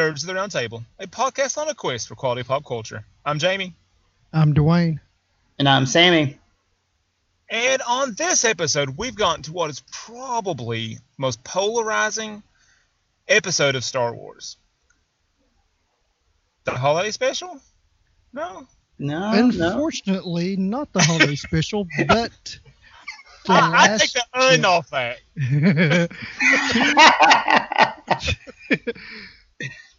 to Nerds of the Round Table, a podcast on a quest for quality pop culture. I'm Jamie. I'm Dwayne. And I'm Sammy. And on this episode, we've gotten to what is probably the most polarizing episode of Star Wars. The holiday special? No. No. Unfortunately, no. not the holiday special, but the I, last... I take the un off that.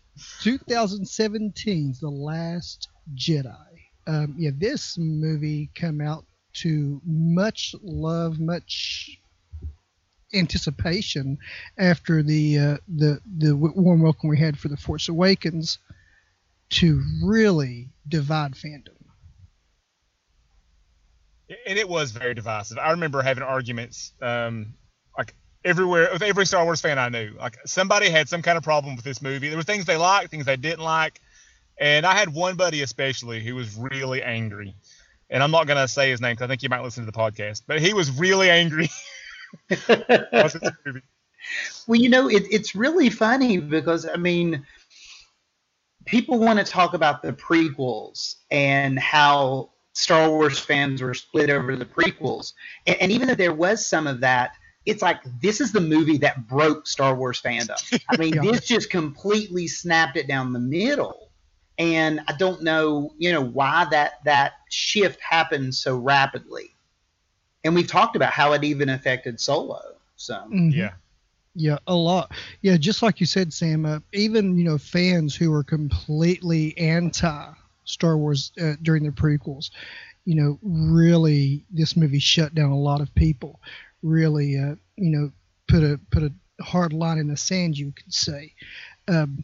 2017's The Last Jedi. Um, yeah, this movie came out to much love, much anticipation after the uh, the the warm welcome we had for the Force Awakens to really divide fandom. And it was very divisive. I remember having arguments um, everywhere with every Star Wars fan I knew. Like somebody had some kind of problem with this movie. There were things they liked, things they didn't like, and I had one buddy especially who was really angry. And I'm not gonna say his name because I think you might listen to the podcast, but he was really angry. well, you know, it, it's really funny because I mean, people want to talk about the prequels and how Star Wars fans were split over the prequels, and, and even though there was some of that, it's like this is the movie that broke Star Wars fandom. I mean, yeah. this just completely snapped it down the middle. And I don't know, you know, why that that shift happened so rapidly. And we've talked about how it even affected Solo. So mm-hmm. yeah. Yeah, a lot. Yeah, just like you said, Sam. Uh, even you know fans who are completely anti Star Wars uh, during the prequels, you know, really this movie shut down a lot of people really, uh, you know, put a put a hard line in the sand, you could say. Um,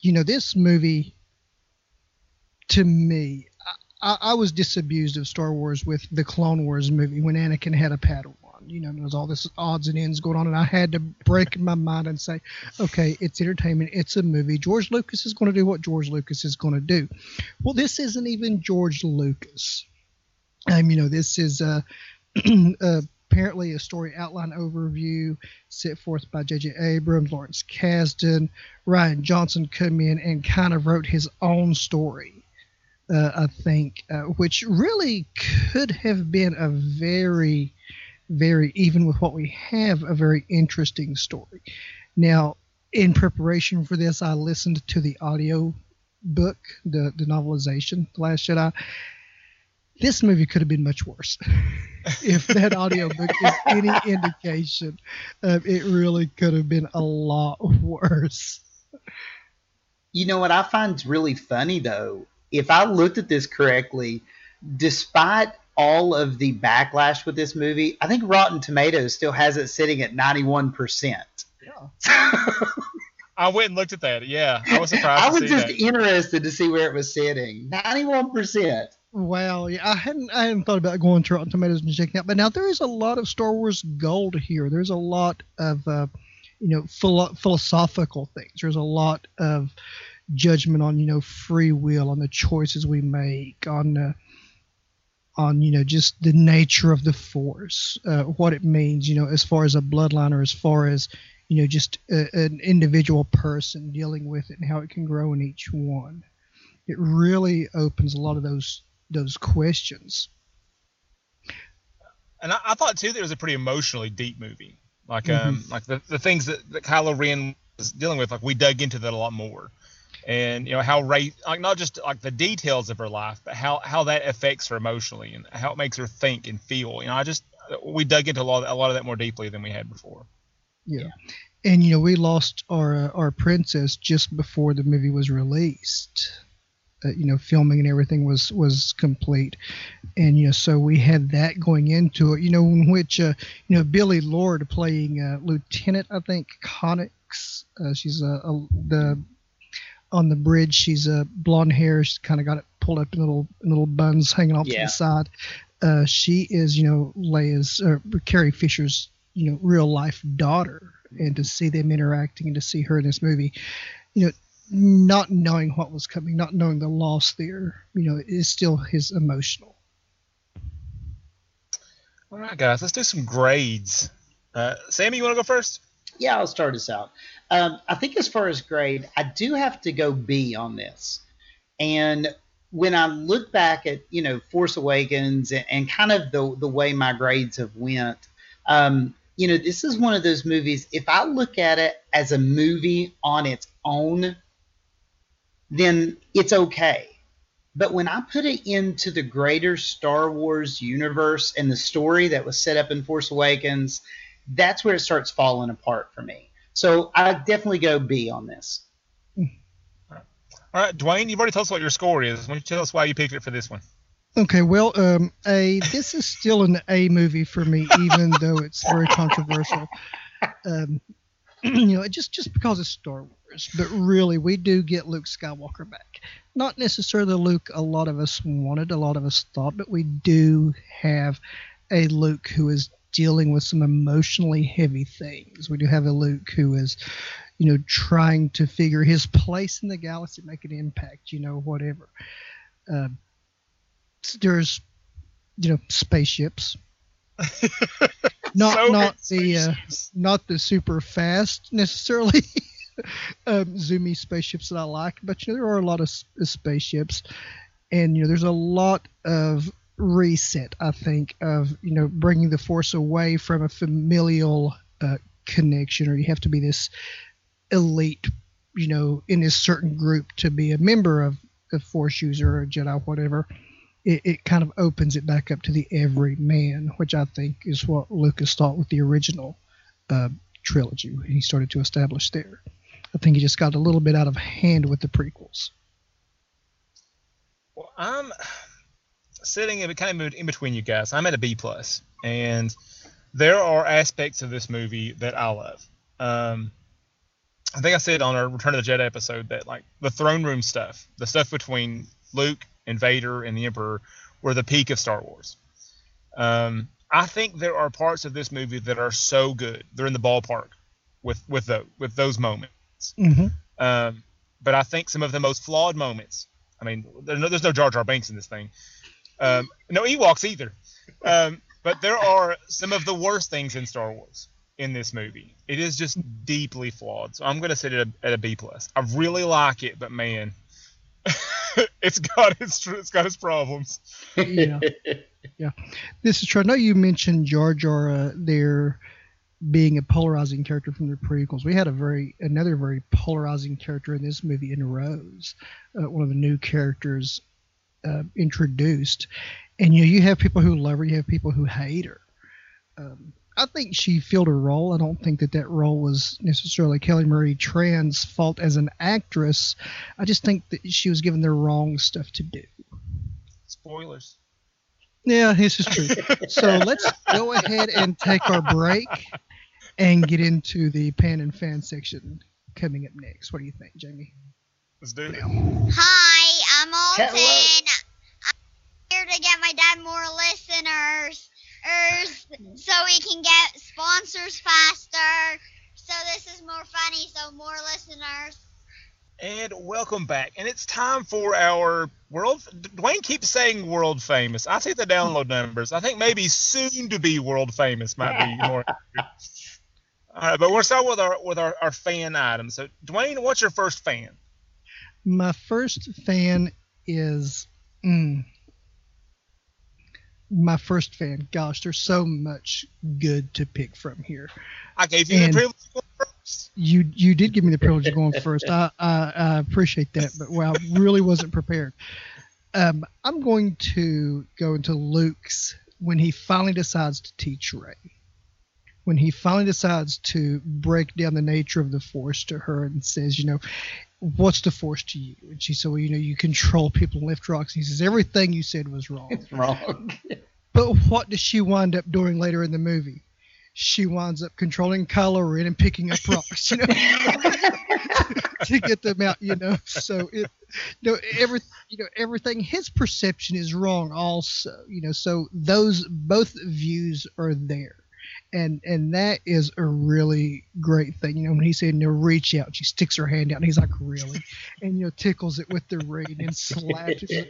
you know, this movie, to me, I, I, was disabused of Star Wars with the Clone Wars movie when Anakin had a Padawan. You know, there was all this odds and ends going on, and I had to break my mind and say, okay, it's entertainment, it's a movie. George Lucas is going to do what George Lucas is going to do. Well, this isn't even George Lucas. Um, you know, this is uh, uh, apparently a story outline overview set forth by J.J. Abrams, Lawrence Kasdan, Rian Johnson come in and kind of wrote his own story, uh, I think, uh, which really could have been a very, very, even with what we have, a very interesting story. Now, in preparation for this, I listened to the audio book, the, the novelization, The Last Jedi, this movie could have been much worse. if that audiobook is any indication, uh, it really could have been a lot worse. You know what I find really funny though? If I looked at this correctly, despite all of the backlash with this movie, I think Rotten Tomatoes still has it sitting at 91%. Yeah. I went and looked at that. Yeah, I was surprised. I was just that. interested to see where it was sitting. Ninety-one percent. Wow, yeah, I hadn't I hadn't thought about going to Rotten Tomatoes and checking out, but now there is a lot of Star Wars gold here. There's a lot of uh, you know philo- philosophical things. There's a lot of judgment on you know free will, on the choices we make, on uh, on you know just the nature of the Force, uh, what it means, you know, as far as a bloodline or as far as you know just a, an individual person dealing with it and how it can grow in each one. It really opens a lot of those those questions. And I, I thought too that it was a pretty emotionally deep movie. Like mm-hmm. um like the, the things that, that Kylo Ren was dealing with, like we dug into that a lot more. And you know how Rey, like not just like the details of her life, but how how that affects her emotionally and how it makes her think and feel. You know, I just we dug into a lot a lot of that more deeply than we had before. Yeah, and you know we lost our uh, our princess just before the movie was released uh, you know filming and everything was was complete. And you know so we had that going into it you know in which uh, you know Billie Lourd playing uh, lieutenant i think connix uh, she's a, a, the on the bridge she's a blonde hair she's kind of got it pulled up in little in little buns hanging off yeah. to the side. Uh, she is you know leia's or carrie fisher's you know real life daughter. And to see them interacting and to see her in this movie you know not knowing what was coming, not knowing the loss there, you know, is still his emotional. All right, guys, let's do some grades. Uh, Sammy, you want to go first? Yeah, I'll start us out. Um, I think as far as grade, I do have to go B on this. And when I look back at you know Force Awakens and, and kind of the the way my grades have went, um, you know, this is one of those movies. If I look at it as a movie on its own, then it's okay. But when I put it into the greater Star Wars universe and the story that was set up in Force Awakens, that's where it starts falling apart for me. So I definitely go B on this. All right, Dwayne, you've already told us what your score is. Why don't you tell us why you picked it for this one? Okay, well, um, a this is still an A movie for me, even though it's very controversial. Um, you know, just just because it's Star Wars, but really, we do get Luke Skywalker back. Not necessarily Luke a lot of us wanted, a lot of us thought, but we do have a Luke who is dealing with some emotionally heavy things. We do have a Luke who is, you know, trying to figure his place in the galaxy, make an impact, you know, whatever. Uh, there's, you know, spaceships. not So not the uh, spaceships. not the super fast necessarily um, zoomy spaceships that I like, but you know there are a lot of s- spaceships, and you know there's a lot of reset. I think of you know bringing the force away from a familial uh, connection, or you have to be this elite, you know, in this certain group to be a member of a force user or a Jedi, whatever. It, it kind of opens it back up to the every man, which I think is what Lucas thought with the original uh, trilogy he started to establish there. I think he just got a little bit out of hand with the prequels. Well, I'm sitting in kind of in between you guys. I'm at a B plus, and there are aspects of this movie that I love. Um, I think I said on our Return of the Jedi episode that like the throne room stuff, the stuff between Luke and Vader and the Emperor, were the peak of Star Wars. Um, I think there are parts of this movie that are so good. They're in the ballpark with with the with those moments. Mm-hmm. Um, but I think some of the most flawed moments. I mean, there's no, there's no Jar Jar Binks in this thing. Um, no Ewoks either. Um, but there are some of the worst things in Star Wars in this movie. It is just deeply flawed. So I'm going to sit it at a, at a B plus. I really like it, but man, it's got its it's got its problems. Yeah. yeah. This is true. I know you mentioned Jar Jar uh, there being a polarizing character from the prequels. We had a very another very polarizing character in this movie in Rose, uh, one of the new characters uh, introduced. And you know, you have people who love her, you have people who hate her. Um, I think she filled a role. I don't think that that role was necessarily Kelly Marie Tran's fault as an actress. I just think that she was given the wrong stuff to do. Spoilers. Yeah, this is true. so let's go ahead and take our break and get into the pan and fan section coming up next. What do you think, Jamie? Let's do it. Hi, I'm Alton. Hello. I'm here to get my dad more listeners, so we can get sponsors faster. So this is more funny, so more listeners. And welcome back. And it's time for our world. Dwayne keeps saying world famous. I see the download numbers. I think maybe soon to be world famous might be more. All right, but we're start with our with our, our fan items. So, Dwayne, what's your first fan? My first fan is mm, my first fan. Gosh, there's so much good to pick from here. I gave you And- the privilege of going first. You you did give me the privilege of going first. I, I I appreciate that, but well, I really wasn't prepared. Um, I'm going to go into Luke's when he finally decides to teach Rey. When he finally decides to break down the nature of the Force to her and says, you know, what's the Force to you? And she said, well, you know, you control people and lift rocks. And he says, everything you said was wrong. It's wrong. But what does she wind up doing later in the movie? She winds up controlling Kylo Ren and picking up rocks, you know, to get them out, you know. So it, you know, every, you know, everything. His perception is wrong, also, you know. So those both views are there, and and that is a really great thing, you know. When he said, "No, reach out," she sticks her hand out, and he's like, "Really?" and you know, tickles it with the ring and slaps it.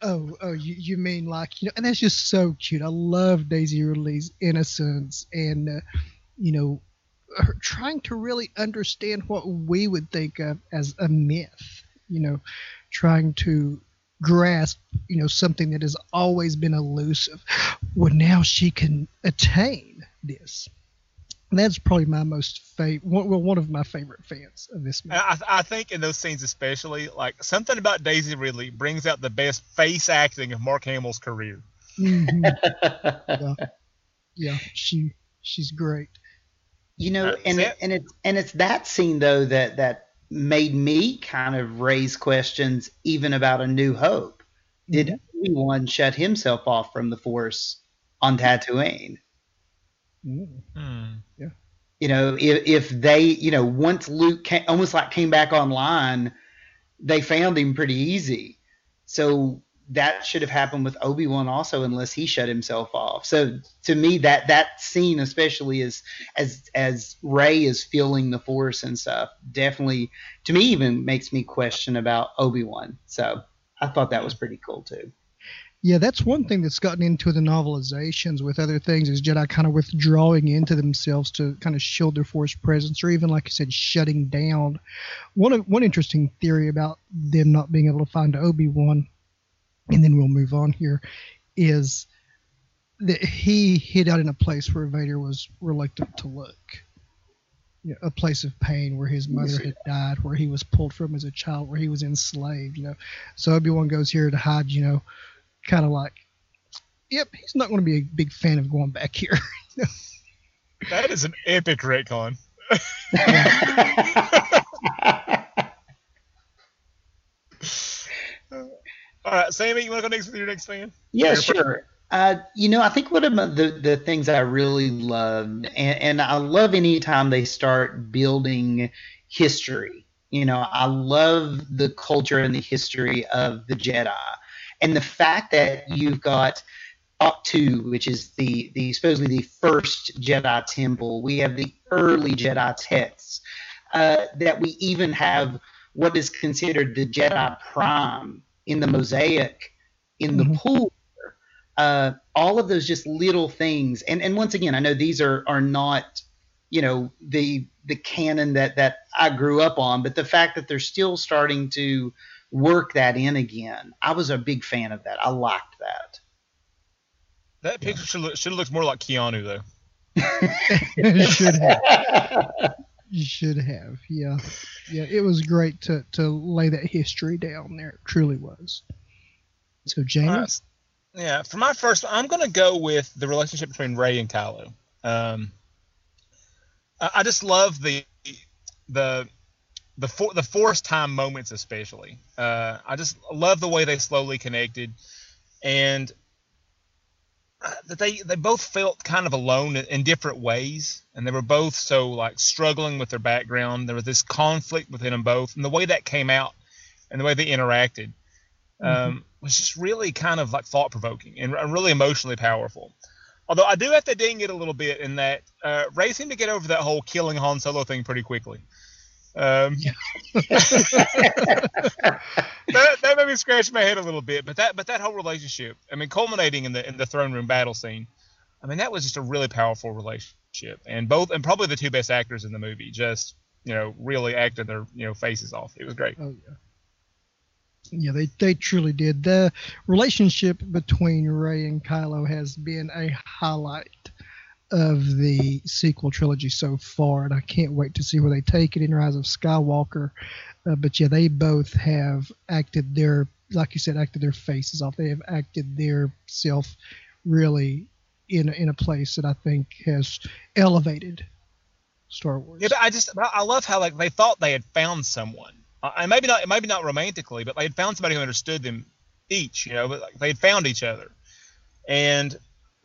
Oh, oh, you, you mean like you know, and that's just so cute. I love Daisy Ridley's innocence and uh, you know uh, trying to really understand what we would think of as a myth. You know, trying to grasp, you know, something that has always been elusive. Well, now she can attain this. And that's probably my most favorite, well, one of my favorite fans of this movie. I, I think in those scenes especially, like something about Daisy Ridley brings out the best face acting of Mark Hamill's career. Mm-hmm. yeah. yeah, she she's great. You know, and it, and it's and it's that scene though that that made me kind of raise questions even about a New Hope. Did mm-hmm. anyone shut himself off from the Force on Tatooine? Mm-hmm. Yeah. You know, if, if they, you know, once Luke came, almost like came back online, they found him pretty easy. So that should have happened with Obi Wan also, unless he shut himself off. So to me, that that scene, especially as as as Rey is feeling the Force and stuff, definitely to me even makes me question about Obi Wan. So I thought that was pretty cool too. Yeah, that's one thing that's gotten into the novelizations with other things is Jedi kind of withdrawing into themselves to kind of shield their force presence, or even like I said, shutting down. One one interesting theory about them not being able to find Obi Wan, and then we'll move on here, is that he hid out in a place where Vader was reluctant to look. You know, a place of pain where his mother had died, where he was pulled from as a child, where he was enslaved. You know, so Obi Wan goes here to hide. You know kind of like, yep, he's not going to be a big fan of going back here. that is an epic retcon. All right, Sammy, you want to go next with your next fan? Yeah, sure. Uh, you know, I think one of the the things I really love, and, and I love anytime they start building history. You know, I love the culture and the history of the Jedi and the fact that you've got Ahch-To, which is the, the supposedly the first Jedi temple. We have the early Jedi texts. Uh, that we even have what is considered the Jedi Prime in the mosaic in the mm-hmm. pool. Uh, all of those just little things, and and once again, I know these are are not, you know, the the canon that that I grew up on, but the fact that they're still starting to work that in again. I was a big fan of that. I liked that. That picture should look, should have looked more like Keanu though. should have. You should have. Yeah. Yeah. It was great to, to lay that history down there. It truly was. So James. Uh, yeah. For my first, I'm going to go with the relationship between Rey and Kylo. Um, I, I just love the the the for, the forced time moments especially. Uh, I just love the way they slowly connected, and uh, that they they both felt kind of alone in, different ways, and they were both so like struggling with their background. There was this conflict within them both, and the way that came out, and the way they interacted, um, mm-hmm. was just really kind of like thought provoking and, really emotionally powerful. Although I do have to ding it a little bit in that uh, Rey seemed to get over that whole killing Han Solo thing pretty quickly. Um, that, that made me scratch my head a little bit, but that but that whole relationship, I mean, culminating in the in the throne room battle scene, I mean, that was just a really powerful relationship, and both and probably the two best actors in the movie just you know really acted their you know faces off. It was great. Oh yeah. Yeah, they, they truly did. The relationship between Rey and Kylo has been a highlight of the sequel trilogy so far, and I can't wait to see where they take it in Rise of Skywalker. Uh, but yeah, they both have acted their, like you said, acted their faces off. They have acted their self really in in a place that I think has elevated Star Wars. Yeah, but I just I love how like they thought they had found someone, uh, and maybe not maybe not romantically, but they had found somebody who understood them each. You know, but like, they had found each other, and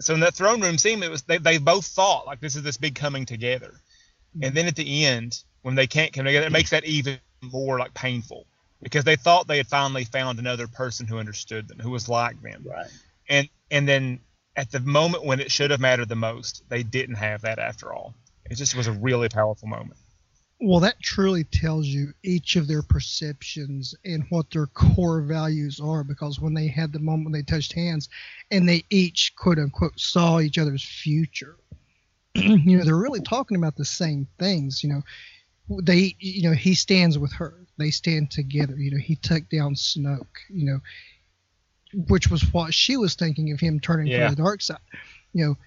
so in that throne room scene, it was they, they both thought like this is this big coming together, and mm-hmm. then at the end when they can't come together, it makes that even more like painful because they thought they had finally found another person who understood them, who was like them, right? And and then at the moment when it should have mattered the most, they didn't have that after all. It just was a really powerful moment. Well, that truly tells you each of their perceptions and what their core values are because when they had the moment when they touched hands and they each, quote unquote, saw each other's future, you know, they're really talking about the same things. You know, they, you know, he stands with her. They stand together. You know, he took down Snoke. You know, which was what she was thinking of him turning Yeah. to the dark side. You know,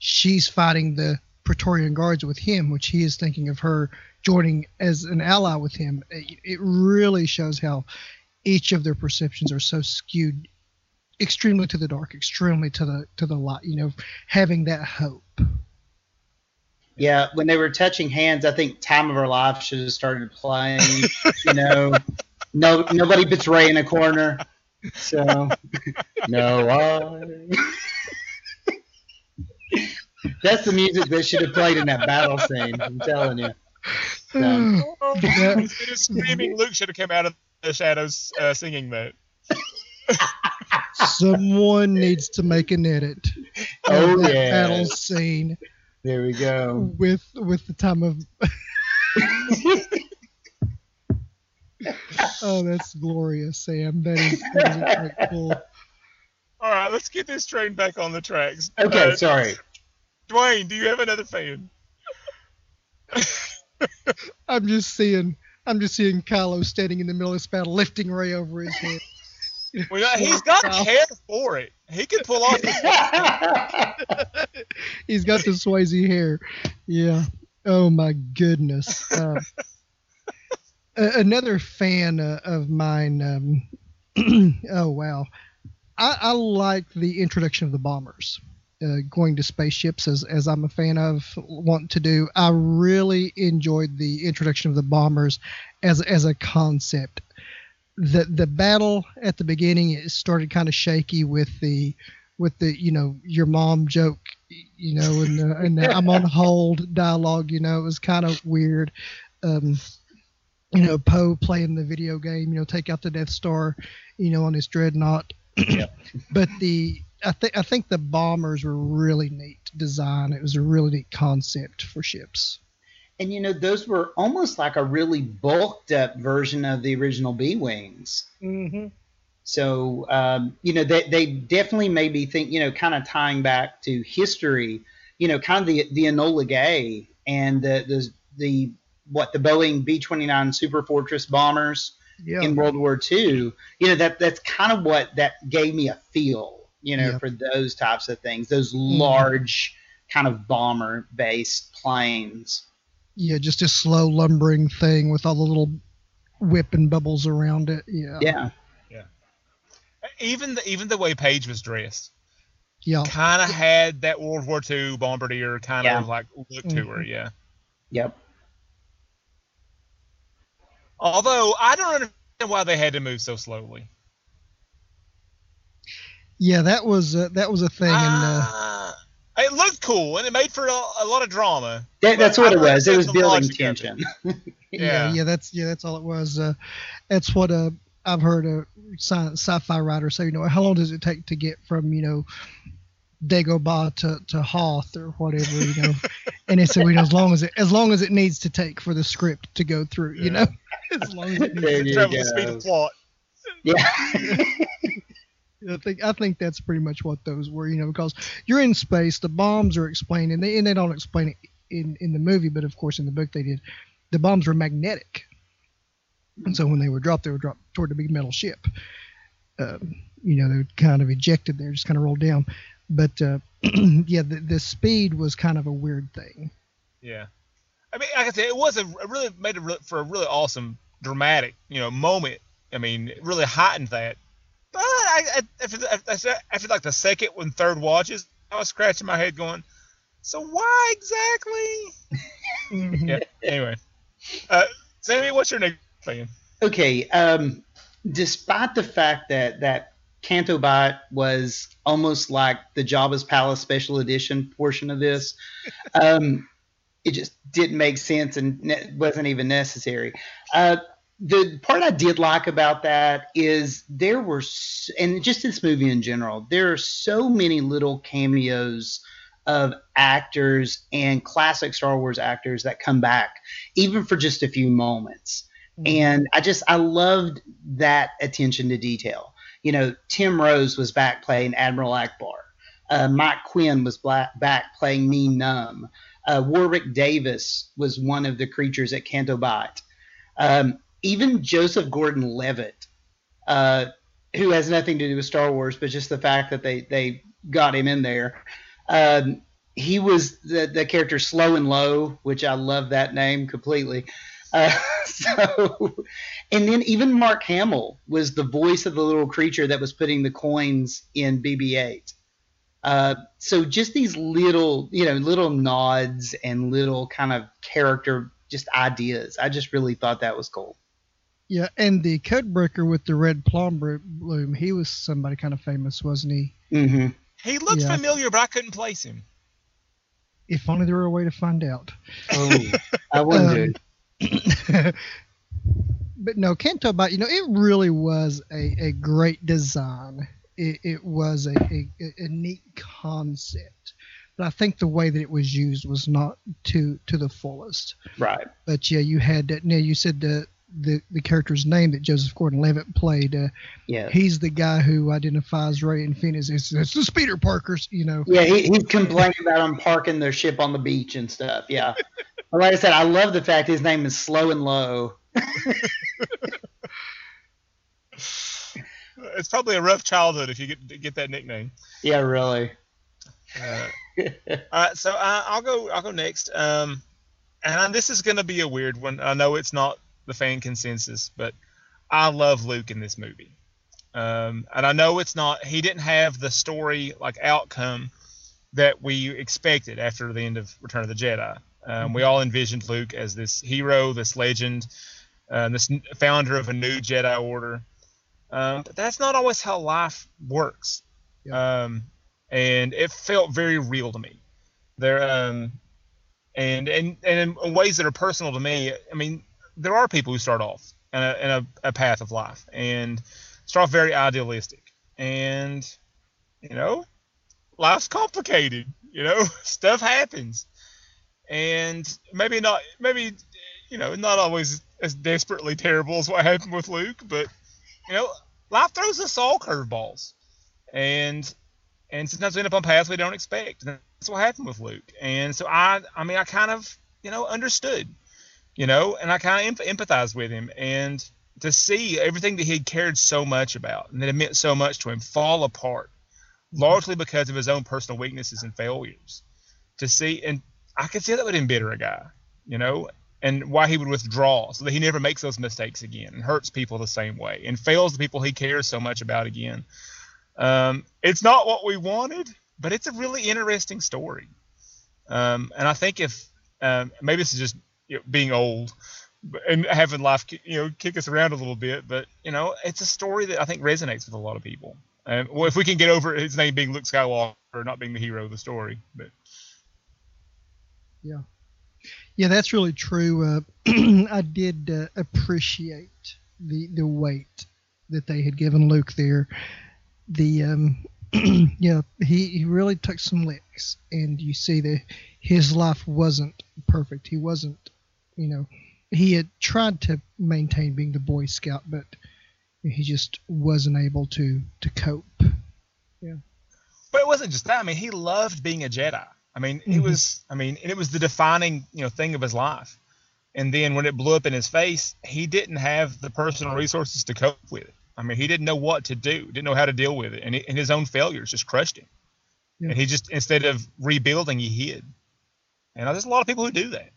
she's fighting the Praetorian Guards with him, which he is thinking of her joining as an ally with him. It, it really shows how each of their perceptions are so skewed extremely to the dark, extremely to the to the light. You know, having that hope. Yeah, when they were touching hands, I think "Time of Our Life" should have started playing. you know, no, nobody puts Rey in a corner. So, no, I. Uh, That's the music that should have played in that battle scene. I'm telling you. Um, Yeah. Screaming, Luke should have come out of the shadows uh, singing that. Someone needs to make an edit of Oh, that yes. battle scene There we go. with with the time of. oh, that's glorious, Sam. That is, that is quite cool. All right, let's get this train back on the tracks. Okay, Uh, sorry. Dwayne, do you have another fan? I'm just seeing. I'm just seeing Kylo standing in the middle of this battle, lifting Rey over his head. Well, yeah, he's got Wow. hair for it. He can pull off. The, He's got the Swayze hair. Yeah. Oh my goodness. Uh, another fan uh, of mine. Um, oh wow. I, I like the introduction of the bombers. Uh, going to spaceships as, as I'm a fan of want to do. I really enjoyed the introduction of the bombers as as a concept. The the battle at the beginning it started kind of shaky with the with the you know your mom joke you know and the, and the I'm on hold dialogue you know it was kind of weird um you know Poe playing the video game you know take out the Death Star you know on his dreadnought yeah. but the I think I think the bombers were really neat design. It was a really neat concept for ships. And you know, those were almost like a really bulked up version of the original B Wings. mm-hmm. So, um, you know, they, they definitely made me think, you know, kind of tying back to history, you know, kind of the, the Enola Gay and the, the, the, what, the Boeing B 29 Super Fortress bombers yeah. in World War II, you know, that, that's kind of what that gave me a feel, you know, Yeah. for those types of things, those mm-hmm. large kind of bomber based planes. yeah just a slow lumbering thing with all the little whip and bubbles around it yeah Yeah. even the even the way Paige was dressed, yeah kind of had that World War II bombardier kind Yeah. of like look to her. Mm-hmm. Yeah. Yep. Although I don't understand why they had to move so slowly. Yeah, that was uh, that was a thing. and uh, Ah, it looked cool and it made for a, a lot of drama. That, that's what I it was. It was building logic of it. tension. yeah, yeah. yeah, that's yeah, that's all it was. Uh, that's what uh, I've heard a sci- sci-fi writer say. You know, how long does it take to get from you know Dagobah to, to Hoth or whatever, you know? and it said, you know, as long as it as long as it needs to take for the script to go through, you Yeah. know, as long as it needs There to Travel the speed of plot. yeah. I think I think that's pretty much what those were, you know, because you're in space, the bombs are explained, and they and they don't explain it in in the movie, but of course in the book they did. The bombs were magnetic, and so when they were dropped, they were dropped toward the big metal ship. Um, you know, they were kind of ejected there, just kind of rolled down. But uh, yeah, the, the speed was kind of a weird thing. Yeah. I mean, like I said, it was a really made it for a really awesome, dramatic, you know, moment. I mean, it really heightened that. But I, I, after, the- after, after like the second and third watches, I was scratching my head, going, "So why exactly?" Mhm. Yeah. anyway, uh, Sammy, what's your next thing? Okay. Um, despite the fact that that Canto Bight was almost like the Jabba's Palace Special Edition portion of this, um, it just didn't make sense and ne- wasn't even necessary. Uh, the part I did like about that is there were, and just this movie in general, there are so many little cameos of actors and classic Star Wars actors that come back, even for just a few moments. And I just, I loved that attention to detail. You know, Tim Rose was back playing Admiral Ackbar. Uh, Mike Quinn was black, back playing Nien Nunb. Uh, Warwick Davis was one of the creatures at Canto Bight. Um, even Joseph Gordon-Levitt, uh, who has nothing to do with Star Wars, but just the fact that they they got him in there. Um, he was the, the character Slowen Lo, which I love that name completely. Uh, so, and then even Mark Hamill was the voice of the little creature that was putting the coins in BB-8. Uh, so just these little, you know, little nods and little kind of character just ideas. I just really thought that was cool. Yeah, and the Codebreaker with the red plum bloom, he was somebody kind of famous, wasn't he? Mm-hmm. He looked Yeah. familiar, but I couldn't place him. If only there were a way to find out. Oh, I wondered. but no, Canto Bight, you know, it really was a, a great design. It, it was a, a, a neat concept. But I think the way that it was used was not to to the fullest. right. But yeah, you had that. Now you said the the, the character's name that Joseph Gordon-Levitt played. Uh, Yeah. he's the guy who identifies Rey and Finn as it's, it's the Speeder Parkers. You know. Yeah, he, he complained about them parking their ship on the beach and stuff. Yeah. But like I said, I love the fact his name is Slowen Lo. It's probably a rough childhood if you get get that nickname. Yeah, really. Uh, all right, so I, I'll go. I'll go next. Um, and this is going to be a weird one. I know it's not the fan consensus, but I love Luke in this movie. Um, and I know it's not. He didn't have the story like outcome that we expected after the end of Return of the Jedi. Um, we all envisioned Luke as this hero, this legend, uh, this founder of a new Jedi Order. Um, but that's not always how life works. Um, and it felt very real to me. There, um, and and and in ways that are personal to me. I mean, there are people who start off in a, in a, a path of life and start off very idealistic, and you know, life's complicated. You know, stuff happens, and maybe not, maybe you know, not always as desperately terrible as what happened with Luke, but you know, life throws us all curveballs, and and sometimes we end up on paths we don't expect. And that's what happened with Luke. And so I, I mean, I kind of, you know, understood, you know, and I kind of empathize with him. And to see everything that he had cared so much about and that it meant so much to him fall apart, largely because of his own personal weaknesses and failures. To see, and I could see that would embitter a guy, you know, and why he would withdraw so that he never makes those mistakes again and hurts people the same way and fails the people he cares so much about again. Um, it's not what we wanted, but it's a really interesting story. Um, and I think if um, maybe this is just you know, being old and having life, you know, kick us around a little bit, but you know, it's a story that I think resonates with a lot of people. Um, well, if we can get over his name being Luke Skywalker, not being the hero of the story, but yeah, Yeah, that's really true. Uh, I did uh, appreciate the the weight that they had given Luke there. The um, yeah, he, he really took some licks, and you see that his life wasn't perfect. He wasn't, you know, he had tried to maintain being the Boy Scout, but he just wasn't able to to cope. Yeah. But it wasn't just that. I mean, he loved being a Jedi. I mean, it Mhm. was. I mean, it was the defining, you know, thing of his life. And then when it blew up in his face, he didn't have the personal resources to cope with it. I mean, he didn't know what to do, didn't know how to deal with it, and, he, and his own failures just crushed him. Yeah. And he just instead of rebuilding, he hid. And there's a lot of people who do that.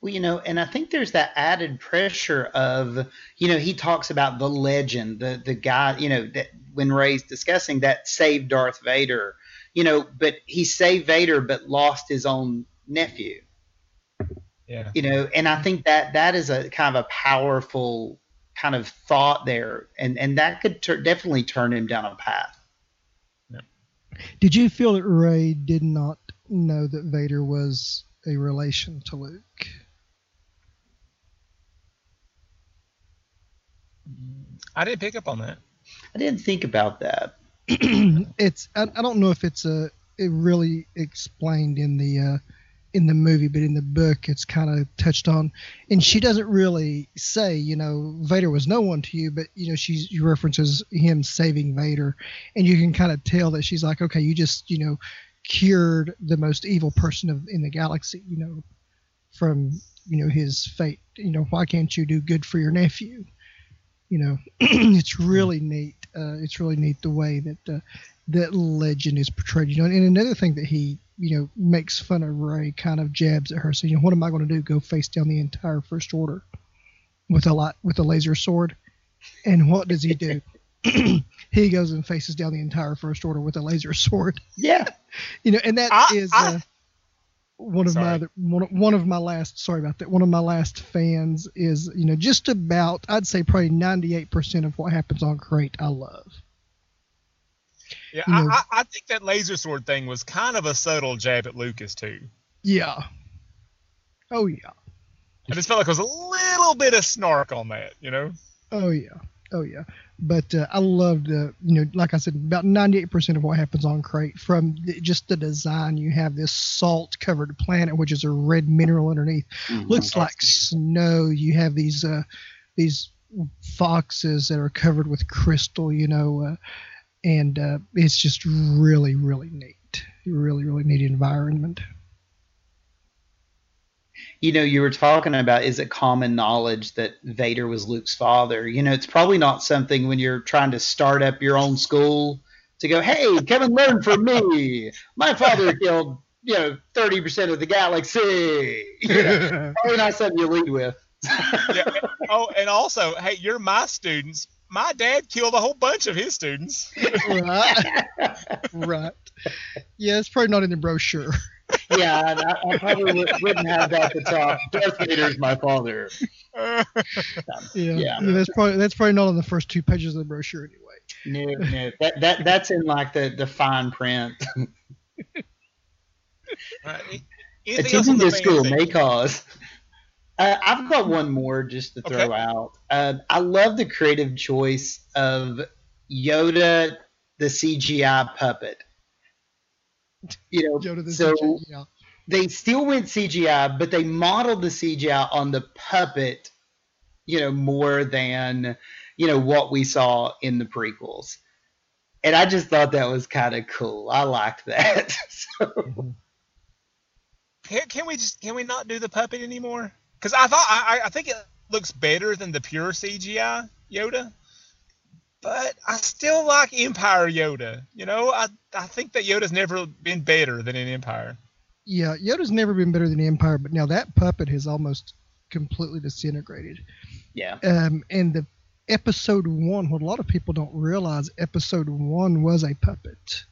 Well, you know, and I think there's that added pressure of, you know, he talks about the legend, the the guy, you know, that when Rey's discussing that saved Darth Vader, you know, but he saved Vader but lost his own nephew, Yeah. you know, and I think that that is a kind of a powerful kind of thought there, and and that could tur definitely turn him down a path. Yeah. Did you feel that Rey did not know that Vader was a relation to Luke? I didn't pick up on that. I didn't think about that. it's I, I don't know if it's a it really explained in the uh, in the movie, but in the book it's kind of touched on. And she doesn't really say, you know, Vader was no one to you, but you know, she references him saving Vader, and you can kind of tell that she's like, okay, you just, you know, cured the most evil person of in the galaxy, you know, from you know his fate. You know, why can't you do good for your nephew? You know, it's really neat. Uh, it's really neat the way that uh, that legend is portrayed. You know, and another thing that he you know makes fun of Rey, kind of jabs at her, saying, you know, what am I going to do? Go face down the entire First Order with a lot with a laser sword? And what does he do? he goes and faces down the entire First Order with a laser sword. Yeah, you know, and that I- is I- uh, one of my Sorry. other, one, of- one of my last sorry about that one of my last fans is you know just about I'd say probably 98 percent of what happens on Crait I love. Yeah, You I, know- I, I think that laser sword thing was kind of a subtle jab at Lucas too. Yeah. Oh yeah. I just felt like there was a little bit of snark on that, you know. Oh yeah. Oh yeah. But uh, I loved uh, you know like I said about 98 percent of what happens on Crait from the, just the design you have this salt covered planet which is a red mineral underneath looks Oh, like it's snow. You have these uh, these foxes that are covered with crystal, you know, uh, and uh, it's just really, really neat. Really, really neat environment. You know, you were talking about is it common knowledge that Vader was Luke's father? You know, it's probably not something when you're trying to start up your own school to go, hey, come and learn from me. My father killed, you know, 30% of the galaxy. You know, probably not something you lead with. Yeah. oh, and also, hey, you're my students. My dad killed a whole bunch of his students. right. right. Yeah, it's probably not in the brochure. yeah, and I, I probably would, wouldn't have that at the top. Darth Vader's my father. Yeah. Yeah. that's probably that's probably not on the first two pages of the brochure anyway. No, no, that, that that's in like the, the fine print. Right. Anything Attending the this school fan may cause. Uh, I've got one more just to throw Okay. out. Uh, I love the creative choice of Yoda, the CGI puppet. You know, Yoda the so CGI, they still went CGI, but they modeled the CGI on the puppet, you know, more than, you know, what we saw in the prequels. And I just thought that was kind of cool. I liked that. so, Can, can we just can we not do the puppet anymore? Because I thought I, I- I think it looks better than the pure CGI Yoda, but I still like Empire Yoda. You know, I I think that Yoda's never been better than in Empire. Yeah, Yoda's never been better than Empire, but now that puppet has almost completely disintegrated. yeah. Um, and the episode one, what a lot of people don't realize, episode one was a puppet.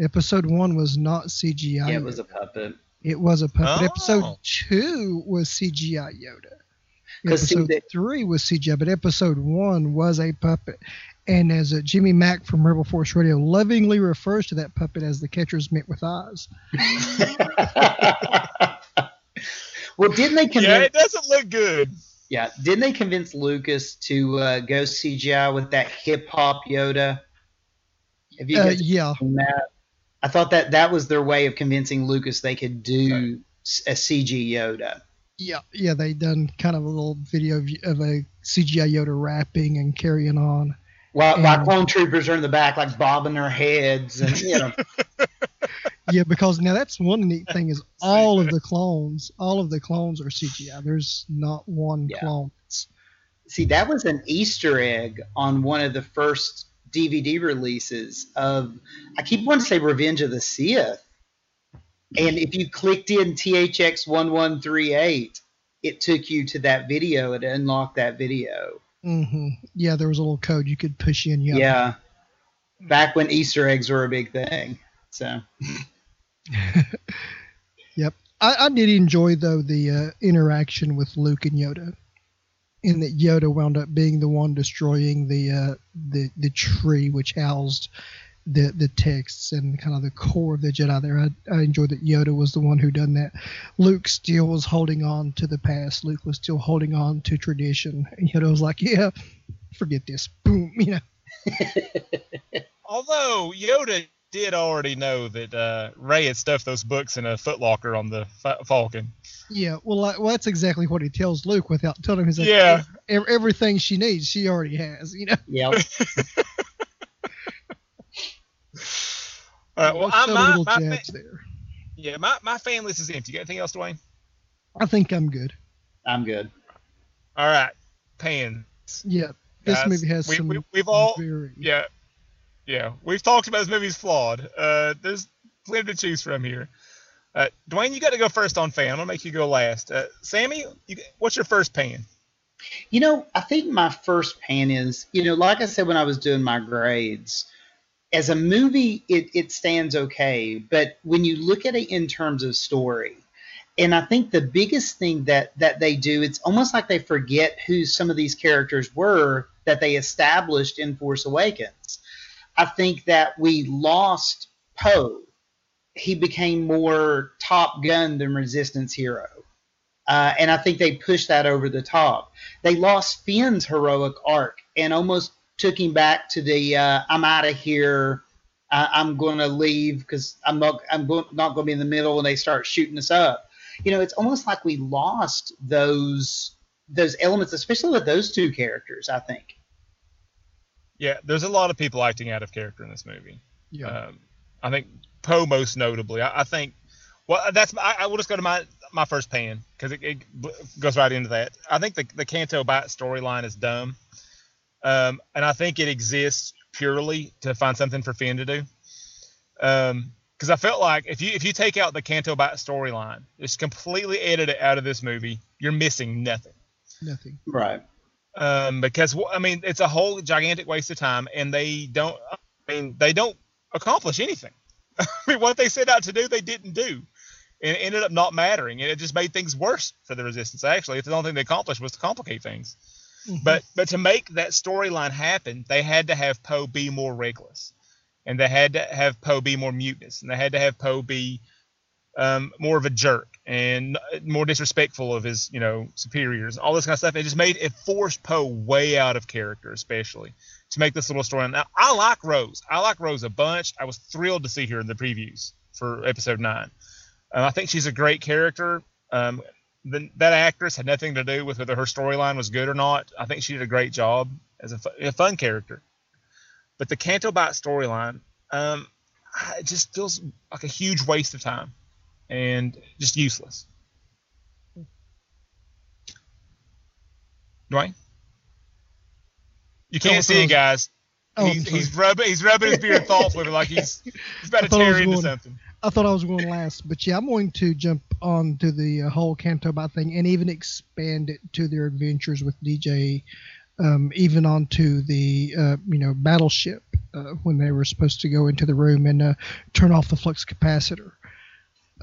Episode one was not CGI. Yeah, it was a puppet. It was a puppet. Oh. Episode two was CGI Yoda. 'Cause see, Episode the- three was CGI, but episode one was a puppet. And as uh, Jimmy Mac from Rebel Force Radio lovingly refers to that puppet as the catcher's mitt with eyes. well, didn't they Yeah, convince? it doesn't look good. Yeah, didn't they convince Lucas to uh, go CGI with that hip hop Yoda? Have you Uh, yeah, that? I thought that that was their way of convincing Lucas they could do a CG Yoda. yeah, yeah. They done kind of a little video of, of a CGI Yoda rapping and carrying on. While, And- while clone troopers are in the back, like bobbing their heads, and you know, Yeah, because now that's one neat thing is all of the clones, all of the clones are CGI. There's not one Yeah. clone. see that was an Easter egg on one of the first DVD releases of I keep wanting to say Revenge of the Sith. And if you clicked in THX one one three eight, it took you to that video. It unlocked that video. Mm-hmm. Yeah, there was a little code you could push in. Yeah. Yeah. Back when Easter eggs were a big thing. So Yep. I, I did enjoy though the uh, interaction with Luke and Yoda, in that Yoda wound up being the one destroying the uh, the the tree which housed the the texts and kind of the core of the Jedi. There, I, I enjoyed that Yoda was the one who done that. Luke still was holding on to the past. Luke was still holding on to tradition. And Yoda was like, "Yeah, forget this." Boom. You know. Although Yoda did already know that uh, Rey had stuffed those books in a footlocker on the Fa- Falcon. Yeah, well, like, well, that's exactly what he tells Luke without telling him. He's like, Yeah. "Ev- everything she needs, she already has. You know, Yeah. All right. Well, Let's I'm, throw my, little my fa- there. yeah, my, my fan list is empty. You got anything else, Dwayne? I think I'm good. I'm good. All right. Pans. Yeah, this Guys, movie has we- some. we- we've all- very, Yeah. Yeah. We've talked about this movie's flawed. Uh, there's plenty to choose from here. Uh, Dwayne, you got to go first on fan. I'm gonna make you go last. Uh, Sammy, you, what's your first pan? You know, I think my first pan is, you know, like I said when I was doing my grades, as a movie, it, it stands okay. But when you look at it in terms of story, and I think the biggest thing that that they do, it's almost like they forget who some of these characters were that they established in Force Awakens. I think that we lost Poe. He became more Top Gun than Resistance hero. Uh, and I think they pushed that over the top. They lost Finn's heroic arc and almost took him back to the uh, "I'm out of here, I'm going to leave because I'm not I'm not going to be in the middle," and they start shooting us up. You know, it's almost like we lost those those elements, especially with those two characters. I think. Yeah, there's a lot of people acting out of character in this movie. yeah. Um, I think Poe most notably. I, I think. Well, that's I, I will just go to my my first pan because it, it goes right into that. I think the the Canto Bight storyline is dumb, um, and I think it exists purely to find something for Finn to do. Um, because I felt like if you if you take out the Canto Bight storyline, just completely edit it out of this movie, you're missing nothing Nothing. Right. Um, because I mean it's a whole gigantic waste of time, and they don't. I mean they don't accomplish anything. I mean what they set out to do, they didn't do, and it ended up not mattering, and it just made things worse for the resistance. Actually, it's the only thing they accomplished was to complicate things. Mhm. But but to make that storyline happen, they had to have Poe be more reckless, and they had to have Poe be more mutinous, and they had to have Poe be um, more of a jerk and more disrespectful of his you know superiors, all this kind of stuff. It just made it forced Poe way out of character, especially to make this little story. Now I like Rose. I like Rose a bunch. I was thrilled to see her in the previews for episode nine. Um, I think she's a great character. Um, the, that actress had nothing to do with whether her storyline was good or not. I think she did a great job as a, fu- a fun character. But the Canto Bight storyline, um, it just feels like a huge waste of time and just useless. Dwayne, you can't see it, guys. Oh, he's, he's rubbing he's rubbing his beard thoughtfully like he's he's about I to thought I tear was into going- something. I thought I was going last, but yeah, I'm going to jump on to the uh, whole Canto Bight thing and even expand it to their adventures with DJ, um, even onto the uh, you know battleship uh, when they were supposed to go into the room and uh, turn off the flux capacitor,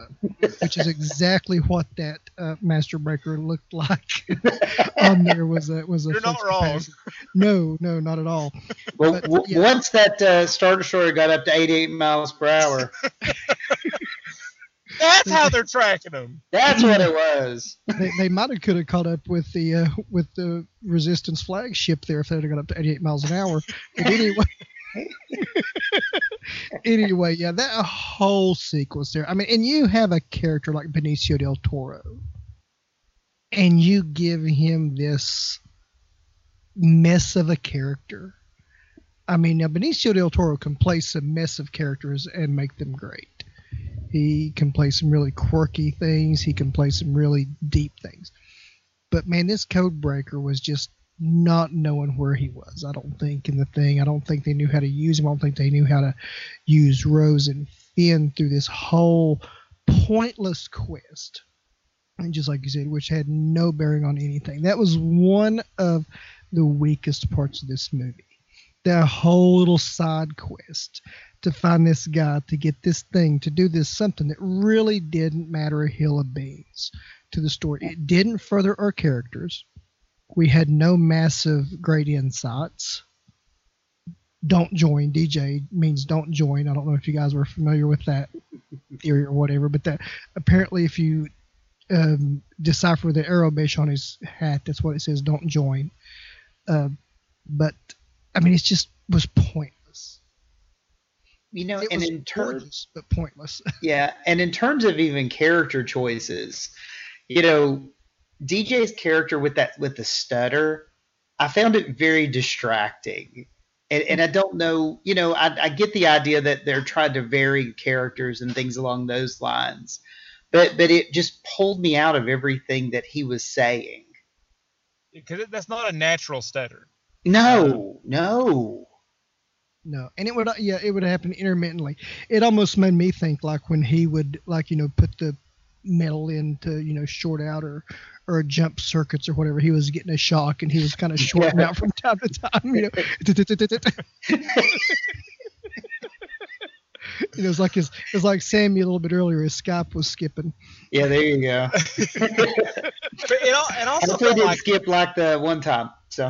which is exactly what that uh, Master Breaker looked like on there was a was a You're not wrong. capacitor. No, no, not at all. Well, But, w- yeah. once that uh, Star Destroyer got up to 88 miles per hour, That's how they're tracking them that's what it was. they, they might have could have caught up with the uh, with the resistance flagship there if they'd have got up to 88 miles an hour. But anyway, anyway, yeah, that whole sequence there. I mean, and you have a character like Benicio del Toro, and you give him this mess of a character. I mean, now Benicio del Toro can play some mess of characters and make them great. He can play some really quirky things. He can play some really deep things. But man, this code breaker was just not knowing where he was. I don't think in the thing. I don't think they knew how to use him. I don't think they knew how to use Rose and Finn through this whole pointless quest. And just like you said, which had no bearing on anything. That was one of the weakest parts of this movie. That whole little side quest to find this guy to get this thing to do this something that really didn't matter a hill of beans to the story. It didn't further our characters. We had no massive great insights. Don't join. DJ means don't join. I don't know if you guys were familiar with that theory or whatever, but that apparently if you um, decipher the arrow base on his hat, that's what it says. Don't join. Uh, but I mean, it just was pointless you know, It and in terms, but pointless. yeah, and in terms of even character choices, you know, DJ's character with that with the stutter, I found it very distracting. And, and I don't know, you know, I, I get the idea that they're trying to vary characters and things along those lines, but but it just pulled me out of everything that he was saying. Because that's not a natural stutter. No, um, no. No, and it would yeah, it would happen intermittently. It almost made me think like when he would like you know put the metal into you know short out or or jump circuits or whatever. He was getting a shock and he was kind of shorting Yeah. out from time to time. You know, it was like his it was like Sammy a little bit earlier. His Skype was skipping. Yeah, there you go. But it, al- it I also also felt like skip like the one time. So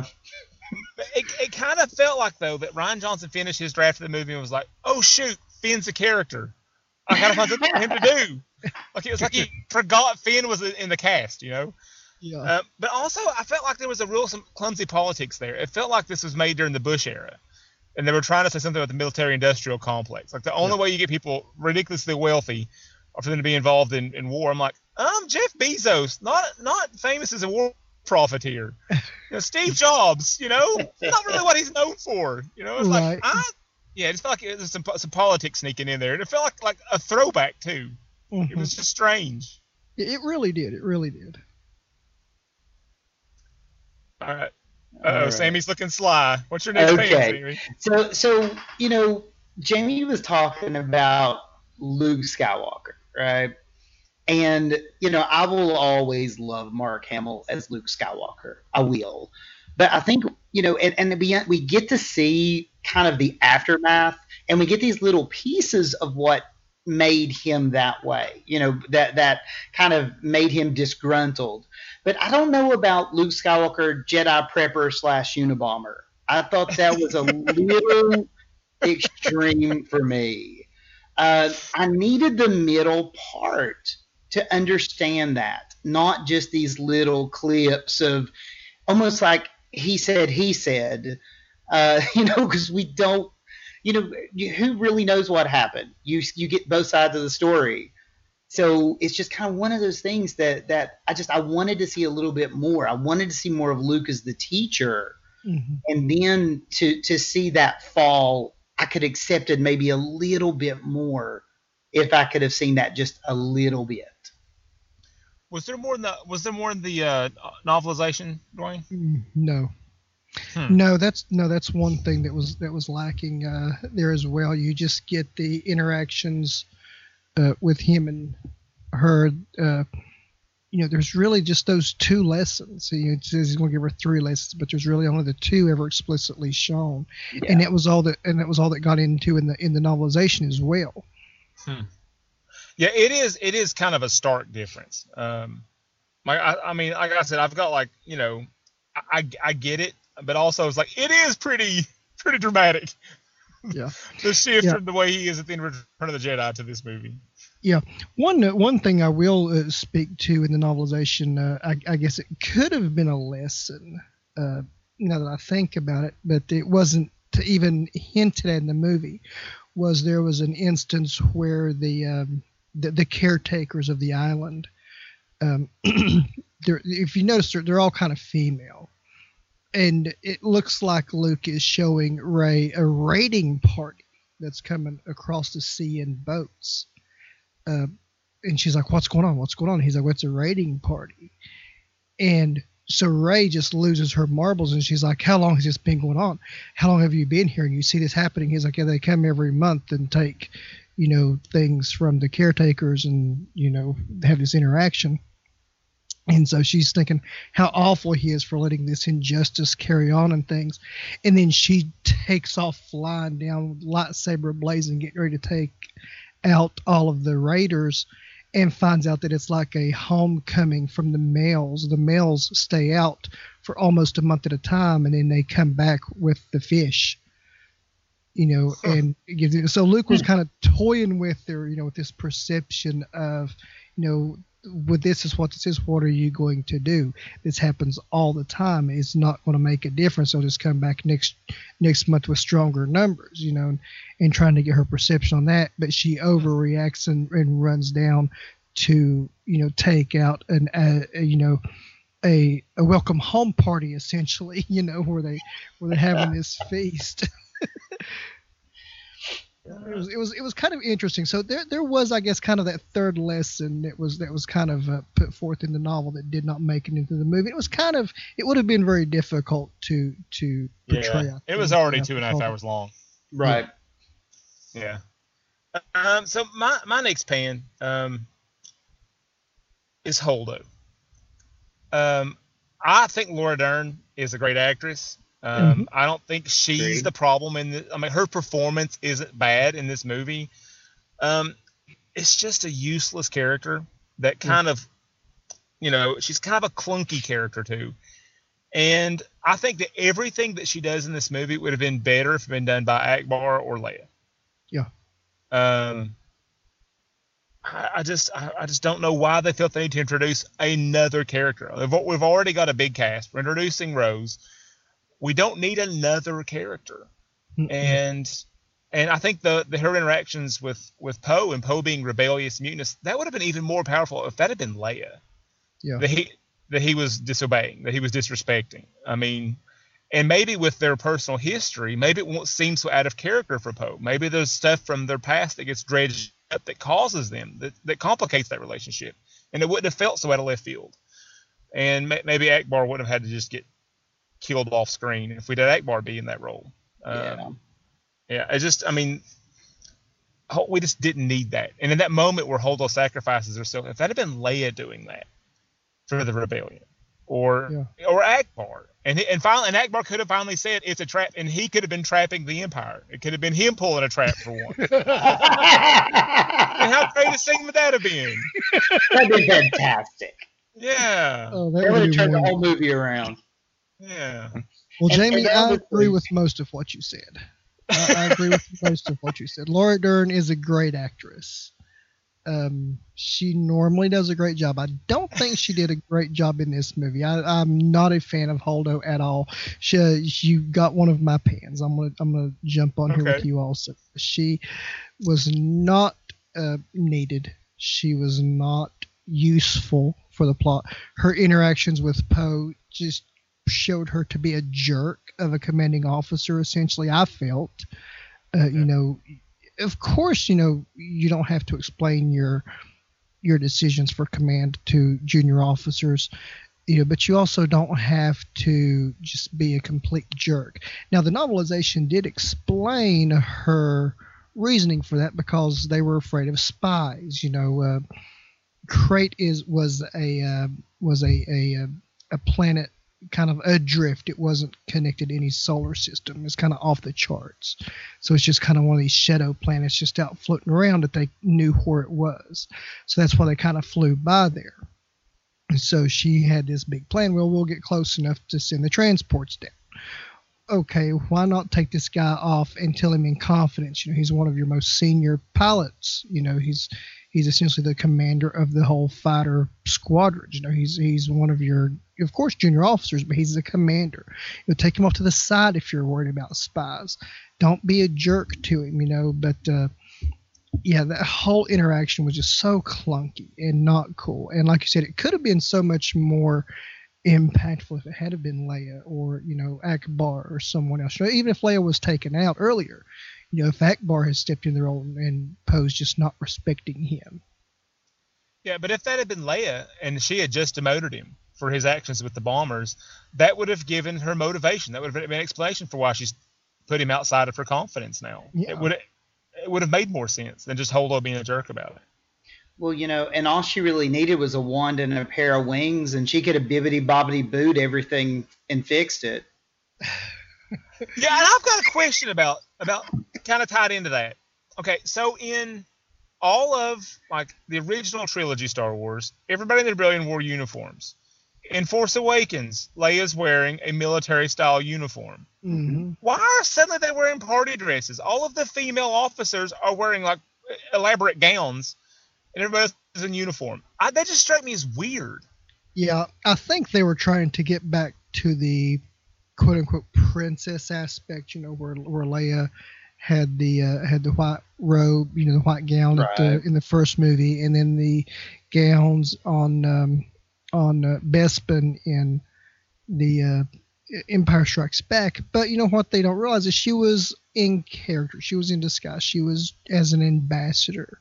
it, it kind of felt like though that Rian Johnson finished his draft of the movie and was like, "Oh shoot, Finn's a character. I find something for him to do." Like it was like he forgot Finn was in the cast, you know. Yeah, Uh, but also, I felt like there was a real some clumsy politics there. It felt like this was made during the Bush era, and they were trying to say something about the military-industrial complex. Like the only way you get people ridiculously wealthy are for them to be involved in, in war. I'm like, I'm Jeff Bezos, not not famous as a war profiteer. You know, Steve Jobs, you know, not really what he's known for. You know, it's Right. like I, yeah, it just felt like there's some some politics sneaking in there, and it felt like like a throwback too. It Mhm. was just strange. it really did. It really did. All right. Uh oh, right. Sammy's looking sly. What's your next Okay. thing, Sammy? So, so you know, Jamie was talking about Luke Skywalker, right? And you know, I will always love Mark Hamill as Luke Skywalker. I will, but I think you know, and, and we we get to see kind of the aftermath, and we get these little pieces of what made him that way. You know, that that kind of made him disgruntled. But I don't know about Luke Skywalker, Jedi prepper slash Unabomber. I thought that was a little extreme for me. Uh, I needed the middle part to understand that, not just these little clips of almost like he said, he said, uh, you know, because we don't, you know, who really knows what happened? You you get both sides of the story. So it's just kind of one of those things that that I just I wanted to see a little bit more. I wanted to see more of Luke as the teacher hmm and then to to see that fall i could accept it maybe a little bit more if i could have seen that just a little bit Was there more in the Was there more in the uh, novelization, Dwayne? No. Hmm. No, that's no, that's one thing that was that was lacking uh, there as well. You just get the interactions uh, with him and her. Uh, you know, there's really just those two lessons. He says he's going to give her three lessons, but there's really only the two ever explicitly shown, and that was all that and that was all that got into in the in the novelization as well. Yeah, it is. It is kind of a stark difference. Um, my, I, I mean, like I said, I've got like you know, I, I, get it, but also it's like it is pretty pretty dramatic. Yeah. the shift Yeah. from the way he is at the end of Return of the Jedi to this movie. Yeah, one uh, one thing I will uh, speak to in the novelization, uh, I, I guess it could have been a lesson. Uh, now that I think about it, but it wasn't even hinted at in the movie. Was there was an instance where the um, the, the caretakers of the island, um, if you notice, they're, they're all kind of female, and it looks like Luke is showing Rey a raiding party that's coming across the sea in boats uh, and she's like, "What's going on? What's going on?" He's like, "What's a raiding party?" And so Rey just loses her marbles, and she's like, "How long has this been going on? How long have you been here?" And you see this happening. He's like, "Yeah, they come every month and take, you know, things from the caretakers, and you know, have this interaction." And so she's thinking how awful he is for letting this injustice carry on and things. And then she takes off flying down, lightsaber blazing, getting ready to take out all of the raiders and finds out that it's like a homecoming from the males. The males stay out for almost a month at a time and then they come back with the fish. You know, and it gives it- so Luke was kind of toying with their, you know, with this perception of, you know, with this is what this is. What are you going to do? This happens all the time. It's not going to make a difference. I'll just come back next next month with stronger numbers, you know, and, and trying to get her perception on that. But she overreacts and, and runs down to you know take out an uh, you know a a welcome home party essentially, you know, where they where they're having this feast. it was it was it was kind of interesting. So there there was I guess kind of that third lesson that was that was kind of uh, put forth in the novel that did not make it into the movie. It was kind of it would have been very difficult to to portray. Yeah, it was already two and a half hours long. Right. Yeah. Um. So my my next pan um is Holdo. Um, I think Laura Dern is a great actress. Um, mm-hmm. I don't think she's Agreed. the problem in the. I mean, her performance isn't bad in this movie. Um, it's just a useless character that kind mm-hmm. of, you know, she's kind of a clunky character too. And I think that everything that she does in this movie would have been better if it had been done by Ackbar or Leia. Yeah. Um, I, just I, I, just don't know why they felt they need to introduce another character. We've, we've already got a big cast. We're introducing Rose. We don't need another character. Mm-hmm. And and I think the, the her interactions with with Poe and Poe being rebellious, mutinous, that would have been even more powerful if that had been Leia. Yeah. That he that he was disobeying, that he was disrespecting. I mean, and maybe with their personal history, maybe it won't seem so out of character for Poe. Maybe there's stuff from their past that gets dredged up that causes them that, that complicates that relationship and it wouldn't have felt so out of left field and maybe Ackbar wouldn't have had to just get killed off screen if we'd had Ackbar be in that role yeah um, yeah I just I mean we just didn't need that and in that moment where Holdo sacrifices herself if that had been Leia doing that for the rebellion or yeah. or Ackbar and and finally, and Ackbar could have finally said it's a trap, and he could have been trapping the Empire. It could have been him pulling a trap for once. and how great a scene would that have been? That'd be fantastic. Yeah. Oh, that would have turned the whole movie around. Yeah. Well, Jamie, and I agree with most of what you said. I, I agree with most of what you said. Laura Dern is a great actress. Um, she normally does a great job. I don't think she did a great job in this movie. I, am not a fan of Holdo at all. She, she got one of my pans. I'm gonna I'm gonna jump on okay. here with you also. She was not uh, needed. She was not useful for the plot. Her interactions with Poe just showed her to be a jerk of a commanding officer. Essentially, I felt. Uh, you know, of course, you know, you don't have to explain your your decisions for command to junior officers, you know, but you also don't have to just be a complete jerk. Now, the novelization did explain her reasoning for that because they were afraid of spies. You know, uh, Crait is was a uh, was a, a a planet kind of adrift. It wasn't connected to any solar system. It's kind of off the charts. So it's just kind of one of these shadow planets just out floating around that they knew where it was. So that's why they kind of flew by there. And so she had this big plan. Well, we'll get close enough to send the transports down. Okay, why not take this guy off and tell him in confidence? You know, he's one of your most senior pilots. You know, he's he's essentially the commander of the whole fighter squadron. You know, he's he's one of your, of course, junior officers, but he's a commander. You know, take him off to the side if you're worried about spies. Don't be a jerk to him, you know. But uh, yeah, that whole interaction was just so clunky and not cool. And like you said, it could have been so much more impactful if it had been Leia or you know Ackbar or someone else. You know, even if Leia was taken out earlier, you know, if Ackbar has stepped in the role and Poe's just not respecting him. Yeah, but if that had been Leia and she had just demoted him for his actions with the bombers, that would have given her motivation. That would have been an explanation for why she's put him outside of her confidence now. Yeah. It would it would have made more sense than just Holdo being a jerk about it. Well, you know, and all she really needed was a wand and a pair of wings, and she could have bibbity bobbity booed everything and fixed it. yeah, and I've got a question about about kind of tied into that. Okay, so in all of like the original trilogy Star Wars, everybody in the rebellion wore uniforms. In Force Awakens, Leia's wearing a military style uniform. Mm-hmm. Why are suddenly they wearing party dresses? All of the female officers are wearing like elaborate gowns and everybody else is in uniform. I, that just struck me as weird. Yeah, I think they were trying to get back to the quote unquote princess aspect, you know, where where Leia had the uh, had the white robe, you know, the white gown at the, in the first movie, and then the gowns on um, on uh, Bespin in the uh, Empire Strikes Back. But you know what they don't realize is she was in character. She was in disguise. She was as an ambassador.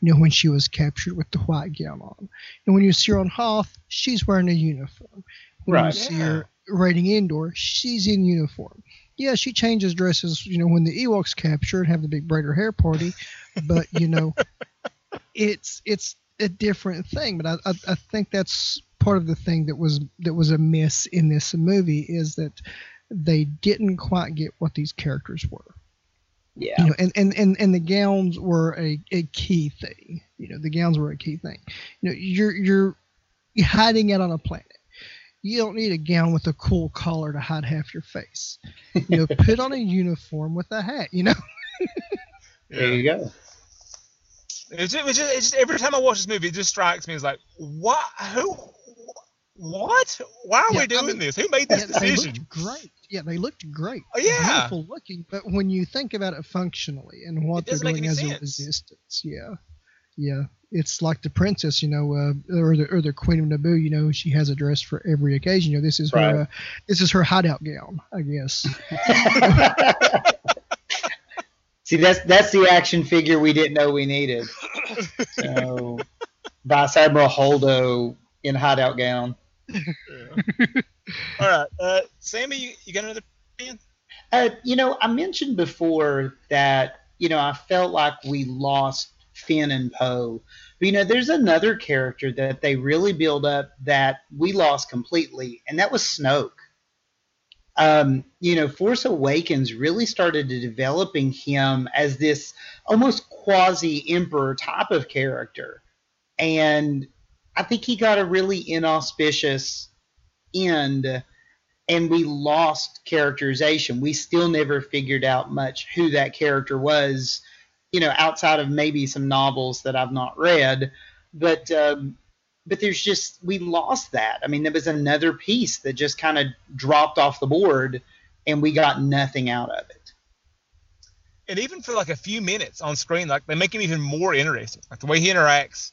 You know, when she was captured with the white gown on, and when you see her on Hoth, she's wearing a uniform. When you see her raiding Endor, she's in uniform. Yeah, she changes dresses, you know, when the Ewoks capture and have the big braider hair party, but you know, it's it's a different thing. But I, I I think that's part of the thing that was that was a miss in this movie is that they didn't quite get what these characters were. Yeah. You know, and, and, and, and the gowns were a, a key thing. You know, the gowns were a key thing. You know, you're you're you're hiding it on a planet. You don't need a gown with a cool collar to hide half your face. You know, put on a uniform with a hat. You know. There you go. It's just, it's just, it's just every time I watch this movie, it just strikes me as like, what? Who? What? Why are Yeah, we I doing mean, this? Who made this Yeah, they decision? looked great. Yeah, they looked great. Oh, yeah. Beautiful looking. But when you think about it functionally and what they're doing any as a resistance, yeah, yeah, it's like the princess, you know, uh, or the or the queen of Naboo. You know, she has a dress for every occasion. You know, this is Right. her uh, this is her hideout gown, I guess. See, that's that's the action figure we didn't know we needed. So, Vice Admiral Holdo in hideout gown. All right, uh, Sammy, you, you got another opinion? Uh, you know, I mentioned before that you know I felt like we lost Finn and Poe. But you know, there's another character that they really build up that we lost completely, and that was Snoke. Um, you know, Force Awakens really started developing him as this almost quasi emperor type of character, and I think he got a really inauspicious end and we lost characterization. We still never figured out much who that character was, you know, outside of maybe some novels that I've not read. But um, but there's just we lost that. I mean, there was another piece that just kind of dropped off the board, and we got nothing out of it. and even for like a few minutes on screen, like they make him even more interesting. Like the way he interacts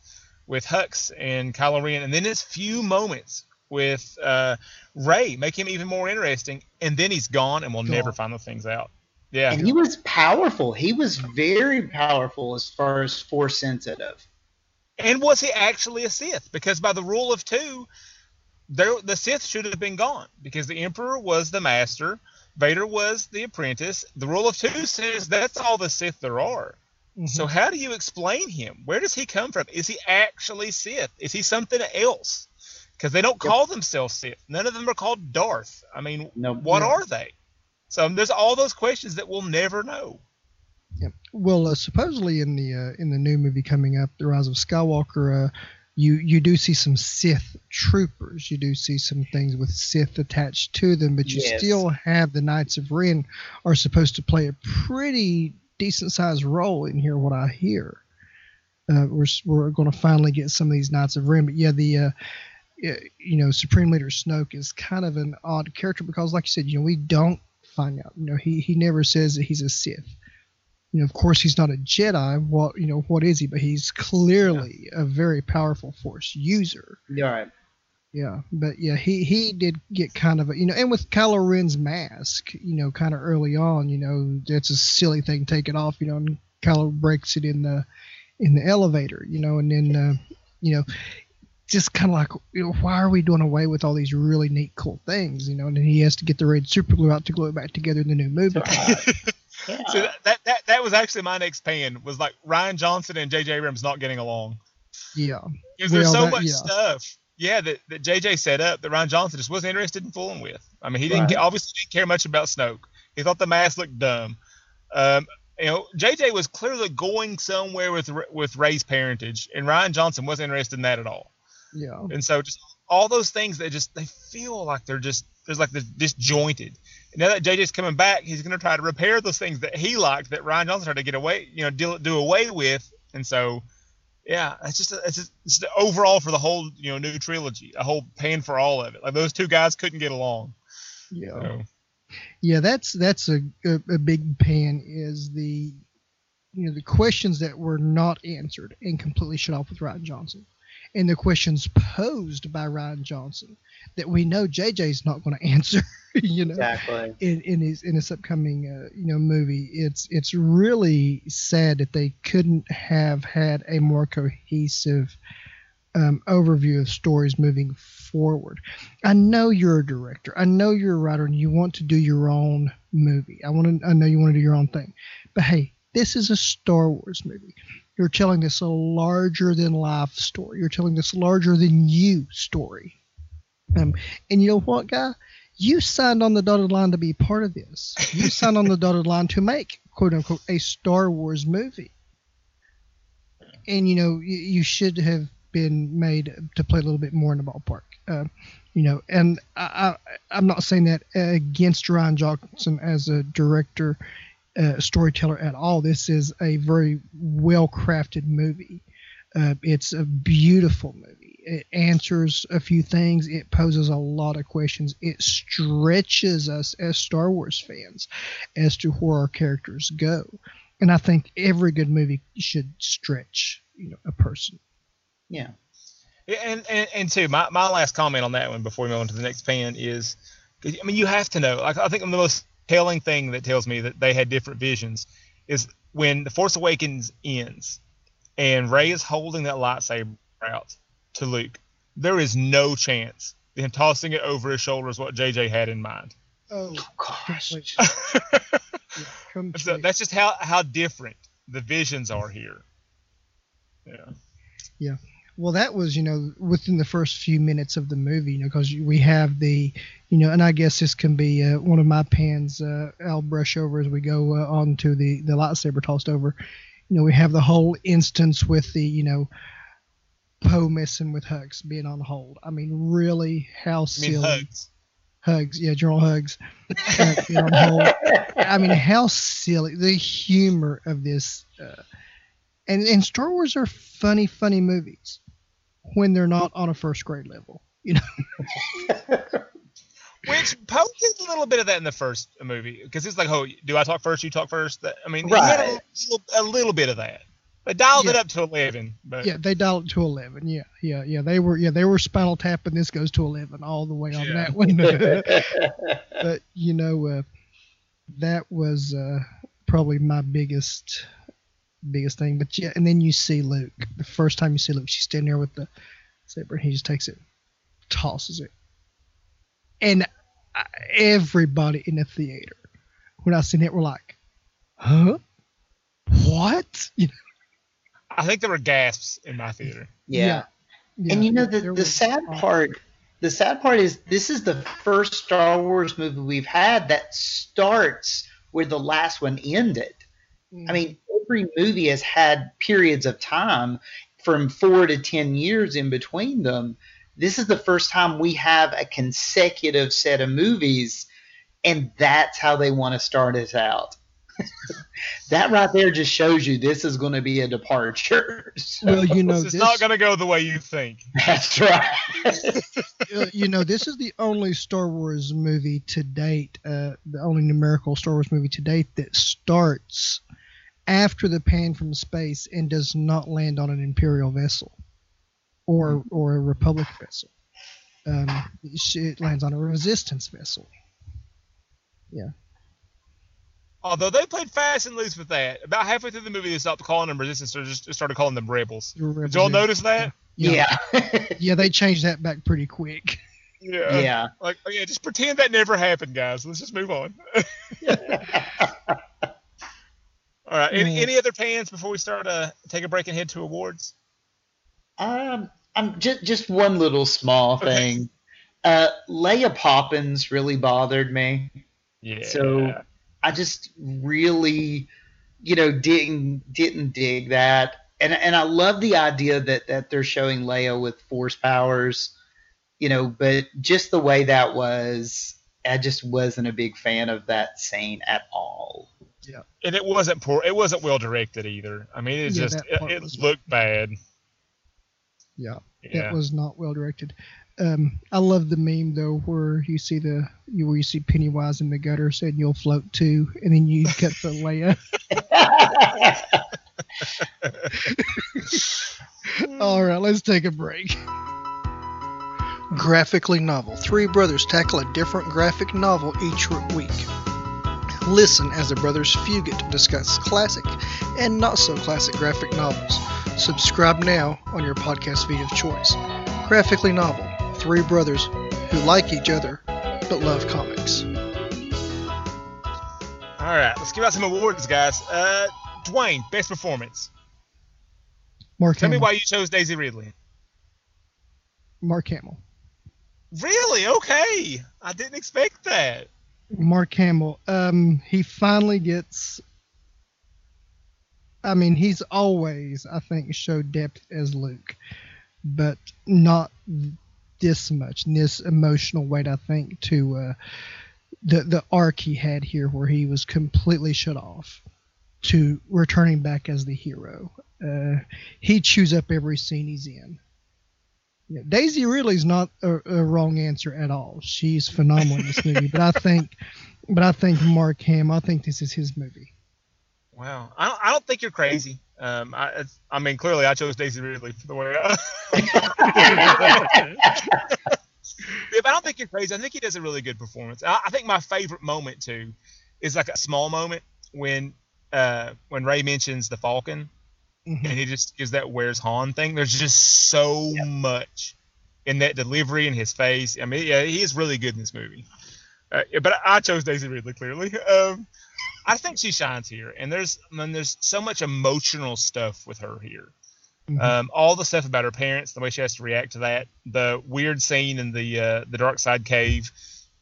with Hux and Kylo Ren, and then his few moments with uh, Rey make him even more interesting. And then he's gone, and we'll Gone. never find those things out. Yeah, And he was powerful. He was very powerful as far as force sensitive. and was he actually a Sith? Because by the rule of two, there the Sith should have been gone because the Emperor was the master, Vader was the apprentice. The rule of two says that's all the Sith there are. So how do you explain him? Where does he come from? Is he actually Sith? Is he something else? Because they don't call themselves Sith. None of them are called Darth. I mean, No, what no. are they? So there's all those questions that we'll never know. Yep. Well, uh, supposedly in the uh, in the new movie coming up, The Rise of Skywalker, uh, you you do see some Sith troopers. You do see some things with Sith attached to them, but you Yes. still have the Knights of Ren are supposed to play a pretty decent sized role in here. What I hear, uh, we're we're going to finally get some of these Knights of Ren. But yeah, the uh, you know Supreme Leader Snoke is kind of an odd character because, like you said, you know we don't find out. You know he he never says that he's a Sith you know, of course, he's not a Jedi. What you know, what is he? But he's clearly a very powerful Force user. All right. Yeah, but yeah, he he did get kind of a you know, and with Kylo Ren's mask, you know, kind of early on, you know, that's a silly thing. Take it off, you know, and Kylo breaks it in the in the elevator, you know, and then uh, you know, just kind of like, you know, why are we doing away with all these really neat, cool things, you know? And then he has to get the red super glue out to glue it back together in the new movie. Yeah. So that, that that that was actually my next pan was like Rian Johnson and J.J. Abrams not getting along. yeah. Because there's Well, so that- much yeah. stuff, yeah, that, that JJ set up that Rian Johnson just wasn't interested in fooling with. I mean, he didn't Right. obviously didn't care much about Snoke. He thought the mask looked dumb. Um, you know, JJ was clearly going somewhere with with Rey's parentage, and Rian Johnson wasn't interested in that at all. Yeah. And so just all those things that just they feel like they're just there's like they're disjointed. And now that JJ's coming back, he's going to try to repair those things that he liked that Rian Johnson tried to get away, you know, do, do away with. And so yeah, it's just a, it's just it's the overall for the whole you know new trilogy, a whole pan for all of it. Like those two guys couldn't get along. Yeah. So, Yeah, that's that's a, a, a big pan is the you know the questions that were not answered and completely shut off with Rian Johnson, and the questions posed by Rian Johnson that we know JJ's not going to answer. You know, Exactly. in, in his in his upcoming uh, you know movie, it's it's really sad that they couldn't have had a more cohesive um, overview of stories moving forward. I know you're a director. I know you're a writer, and you want to do your own movie. I want to. I know you want to do your own thing, but hey, this is a Star Wars movie. You're telling this a larger than life story. You're telling this larger than you story. Um, and you know what, guy? You signed on the dotted line to be part of this. You signed on the dotted line to make quote unquote a Star Wars movie. And you know you, you should have been made to play a little bit more in the ballpark. Uh, you know, and I, I, I'm not saying that against Rian Johnson as a director, uh, storyteller at all. This is a very well crafted movie. Uh, it's a beautiful movie. It answers a few things. It poses a lot of questions. It stretches us as Star Wars fans as to where our characters go. And I think every good movie should stretch, you know, a person. Yeah. Yeah, and, and and too, my, my last comment on that one before we move on to the next pan is, I mean, you have to know. Like, I think I'm the most telling thing that tells me that they had different visions is when the Force Awakens ends, and Rey is holding that lightsaber out to Luke. There is no chance that him tossing it over his shoulder is what JJ had in mind. Oh, oh Gosh. so that's just how how different the visions are here. Yeah. Yeah. Well that was you know within the first few minutes of the movie you know because we have the you know and i guess this can be uh, one of my pans uh, i'll brush over as we go uh, on to the the lightsaber tossed over. You know we have the whole instance with the you know poe messing with Hux being on hold. I mean really how I silly. Mean, Hux. Hux yeah general Hux uh, being on hold. I mean, how silly. The humor of this, uh, and and Star Wars are funny, funny movies when they're not on a first grade level. You know, Which Poe did a little bit of that in the first movie because it's like, oh, do I talk first? You talk first. That, I mean, he had a Right. little, a little bit of that. They dialed it up to eleven, but yeah, they dialed it to eleven. Yeah, yeah, yeah. They were yeah they were Spinal Tap, and this goes to eleven all the way on Yeah. that one. but you know, uh, that was uh, probably my biggest biggest thing. But yeah, and then you see Luke. The first time you see Luke, she's standing there with the saber, and he just takes it, tosses it, and everybody in the theater, when I seen it, were like, "Huh? What?" You know, I think there were gasps in my theater. yeah. yeah, and you know there the, the was- sad part the sad part is this is the first star wars movie we've had that starts where the last one ended i mm. mean every movie has had periods of time from four to ten years in between them. This is the first time we have a consecutive set of movies and that's how they want to start us out. That right there just shows you this is going to be a departure. So, well, you know, this is this, not going to go the way you think. that's right. You know, this is the only Star Wars movie to date, uh, the only numerical Star Wars movie to date that starts after the pan from space and does not land on an Imperial vessel or or a Republic vessel. Um, it lands on a Resistance vessel. Yeah. Although they played fast and loose with that. About halfway through the movie, they stopped calling them resistance or just started calling them rebels. Did y'all notice that? Yeah. yeah Yeah, they changed that back pretty quick. Yeah. yeah Like, oh, yeah, just pretend that never happened, guys. Let's just move on. All right. Any, Yeah. any other pans before we start uh, take a break and head to awards? Um, I'm just just one little small Okay. thing. Uh, Leia Poppins really bothered me. Yeah. So I just really, you know, didn't didn't dig that. And and I love the idea that that they're showing Leia with force powers, you know, but just the way that was, I just wasn't a big fan of that scene at all. And it wasn't poor. It wasn't well directed either. I mean, it Yeah, just it, it looked bad. Yeah, Yeah. that was not well directed. Um, I love the meme though, where you see the you where you see Pennywise in the gutter saying "You'll float too," and then you cut the Leia. All right, let's take a break. Graphically novel. Three brothers tackle a different graphic novel each week. Listen as the brothers Fugit discuss classic and not so classic graphic novels. Subscribe now on your podcast feed of choice. Graphically novel. Three brothers who like each other but love comics. All right, let's give out some awards, guys. Uh, Dwayne, best performance. Mark Tell me why you chose Daisy Ridley. Mark Hamill. Really? Okay. I didn't expect that. Mark Hamill. Um, he finally gets. I mean, he's always, I think, showed depth as Luke, but not this much, this emotional weight. I think to uh, the the arc he had here, where he was completely shut off, to returning back as the hero. Uh, he chews up every scene he's in. Yeah, Daisy Ridley's not a, a wrong answer at all. She's phenomenal in this movie, but I think, but I think Mark Hamill. I think this is his movie. Wow. I don't, I don't think you're crazy. Um, I, I mean, clearly I chose Daisy Ridley for the way I. yeah, but I don't think you're crazy. I think he does a really good performance. I, I think my favorite moment too is like a small moment when uh, when Rey mentions the Falcon Mhm. and he just gives that "Where's Han" thing. There's just so much in that delivery and his face. I mean, yeah, he is really good in this movie. Uh, but I chose Daisy Ridley clearly. Um, I think she shines here, and there's I mean, there's so much emotional stuff with her here. Mhm. Um, all the stuff about her parents, the way she has to react to that, the weird scene in the uh, the dark side cave.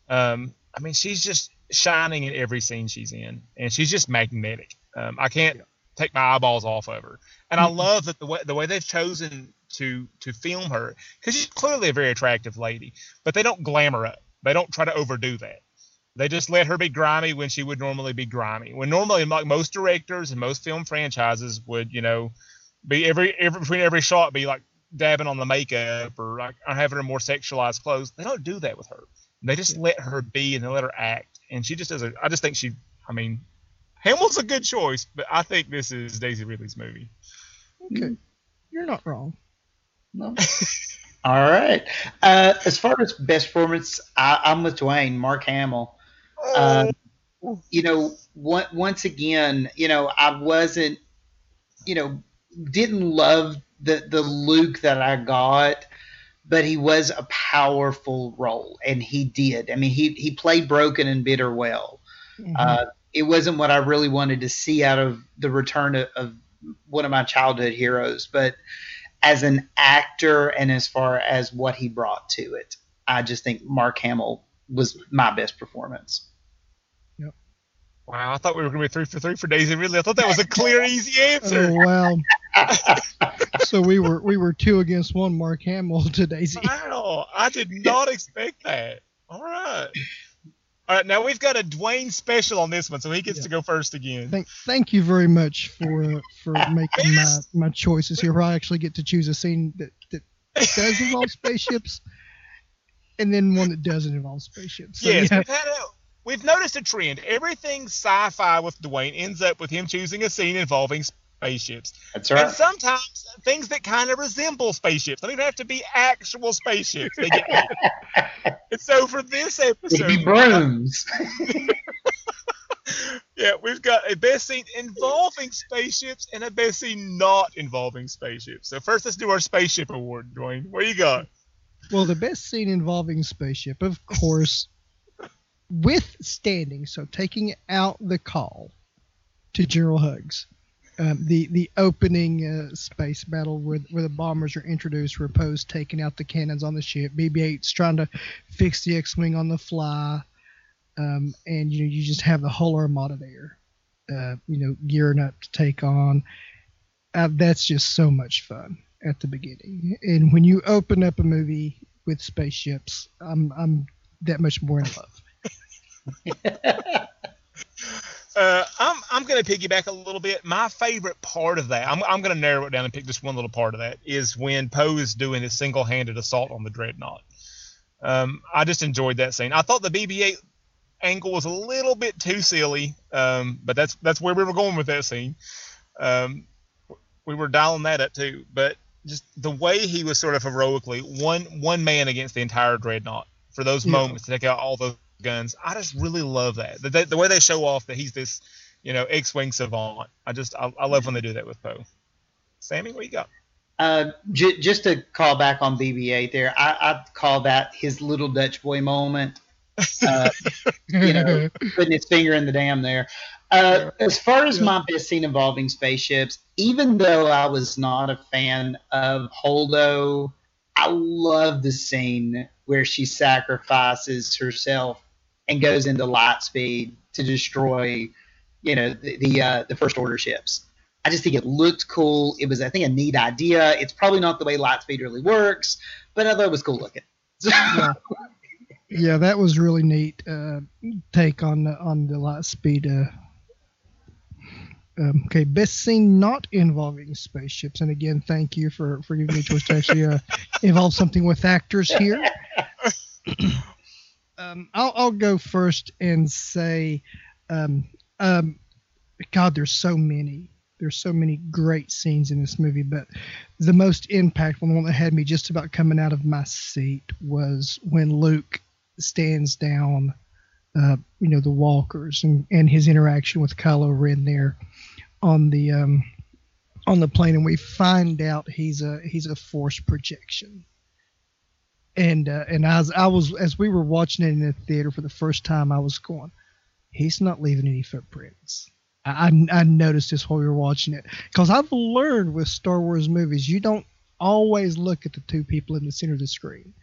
Um, I mean, she's just shining in every scene she's in, and she's just magnetic. Um, I can't take my eyeballs off of her, and I mm-hmm. love that the way the way they've chosen to to film her because she's clearly a very attractive lady, but they don't glamour up. They don't try to overdo that. They just let her be grimy when she would normally be grimy. When normally, like most directors and most film franchises would, you know, be every, every between every shot be like dabbing on the makeup or like or having her more sexualized clothes. They don't do that with her. They just let her be and they let her act, and she just does. A, I just think she. I mean, Hamill's a good choice, but I think this is Daisy Ridley's movie. Okay, you're not wrong. No. All right. Uh, as far as best performance, I, I'm with Dwayne, Mark Hamill. Uh, you know, one, once again, you know, I wasn't, you know, didn't love the the Luke that I got, but he was a powerful role, and he did. I mean, he he played broken and bitter well. Mhm. Uh, it wasn't what I really wanted to see out of the return of, of one of my childhood heroes, but as an actor and as far as what he brought to it, I just think Mark Hamill was my best performance. Yep. Wow, I thought we were going to be three for three for Daisy Ridley. I thought that was a clear, easy oh answer. wow! so we were we were two against one. Mark Hamill to Daisy. Wow, I did not expect that. All right. All right, now we've got a Dwayne special on this one, so he gets Yeah. to go first again. Thank thank you very much for uh, for making my, my choices here. Where I actually get to choose a scene that that does involve spaceships, and then one that doesn't involve spaceships. So, yes, yeah. we've, had a, we've noticed a trend. Everything sci-fi with Dwayne ends up with him choosing a scene involving spaceships, That's right. and sometimes things that kind of resemble spaceships. Don't even have to be actual spaceships. They get and so for this It'd episode, be brooms. yeah, we've got a best scene involving spaceships and a best scene not involving spaceships. So first, let's do our spaceship award, Dwayne. What you got? Well, the best scene involving spaceship, of course, withstanding, so taking out the call to General Hux, um, the the opening uh, space battle where where the bombers are introduced, where Poe's taking out the cannons on the ship, BB-8's trying to fix the X-wing on the fly, um, and you know you just have the whole armada there, uh, you know, gearing up to take on. Uh, that's just so much fun at the beginning. And when you open up a movie with spaceships, I'm I'm that much more in love. Uh, I'm I'm going to piggyback a little bit. My favorite part of that, I'm I'm going to narrow it down and pick just one little part of that, is when Poe is doing his single-handed assault on the dreadnought. Um, I just enjoyed that scene. I thought the BB-8 angle was a little bit too silly, um, but that's that's where we were going with that scene. Um, we were dialing that up too, but just the way he was sort of heroically one one man against the entire dreadnought for those Yeah. moments to take out all those guns. I just really love that. The, the, the way they show off that he's this, you know, X-wing savant. I just I, I love when they do that with Poe. Sammy, what you got? Uh, j- just to call back on BB-8 there, I, I'd call that his little Dutch boy moment. Uh, you know, putting his finger in the dam there. Uh, as far as my best scene involving spaceships, even though I was not a fan of Holdo, I love the scene where she sacrifices herself and goes into light speed to destroy, you know, the the, uh, the first order ships. I just think it looked cool. It was, I think, a neat idea. It's probably not the way Lightspeed really works, but I thought it was cool looking. Yeah. yeah, that was really neat uh, take on the, on the light speed. Uh, um, okay, best scene not involving spaceships, and again, thank you for for giving me a choice to actually uh, involve something with actors here. um, I'll I'll go first and say, um, um, God, there's so many. There's so many great scenes in this movie, but the most impactful one that had me just about coming out of my seat was when Luke stands down, uh, you know, the walkers and, and his interaction with Kylo Ren there on the um, on the plane, and we find out he's a he's a force projection. And uh, and as I was as we were watching it in the theater for the first time, I was going, he's not leaving any footprints. I, I, I noticed this while we were watching it because I've learned with Star Wars movies, you don't always look at the two people in the center of the screen.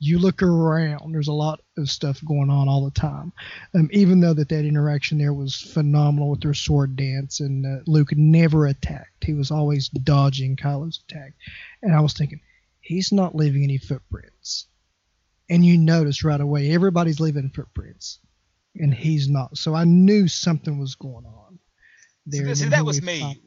You look around. There's a lot of stuff going on all the time. Um, even though that that interaction there was phenomenal with their sword dance, and uh, Luke never attacked. He was always dodging Kylo's attack. And I was thinking, he's not leaving any footprints. And you notice right away, everybody's leaving footprints, and he's not. So I knew something was going on. See, There, and see, that was me. find-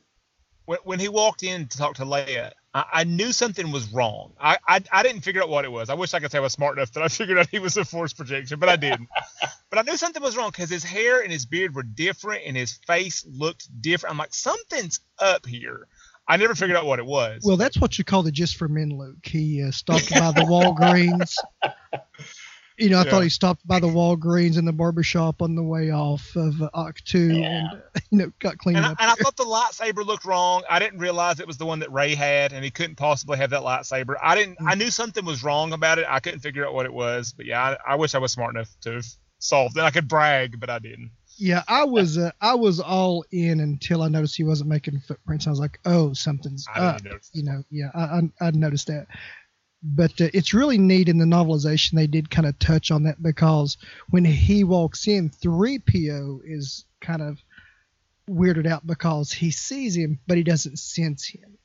When, when he walked in to talk to Leia, I, I knew something was wrong. I, I I didn't figure out what it was. I wish I could say I was smart enough that I figured out he was a force projection, but I didn't. but I knew something was wrong because his hair and his beard were different and his face looked different. I'm like, something's up here. I never figured out what it was. Well, that's what you call the just for men Luke. He uh, stopped by the Walgreens. You know, I Yeah. thought he stopped by the Walgreens and the barbershop on the way off of uh, Ahch-To Yeah. and, uh, you know, got cleaned and I, up. and I thought the lightsaber looked wrong. I didn't realize it was the one that Rey had, and he couldn't possibly have that lightsaber. I didn't. I knew something was wrong about it. I couldn't figure out what it was. But yeah, I, I wish I was smart enough to have solved it. I could brag, but I didn't. Yeah, I was uh, I was all in until I noticed he wasn't making footprints. I was like, oh, something's I up. You know, yeah, I, I, I noticed that. But uh, it's really neat in the novelization. They did kind of touch on that because when he walks in, 3PO is kind of weirded out because he sees him, but he doesn't sense him.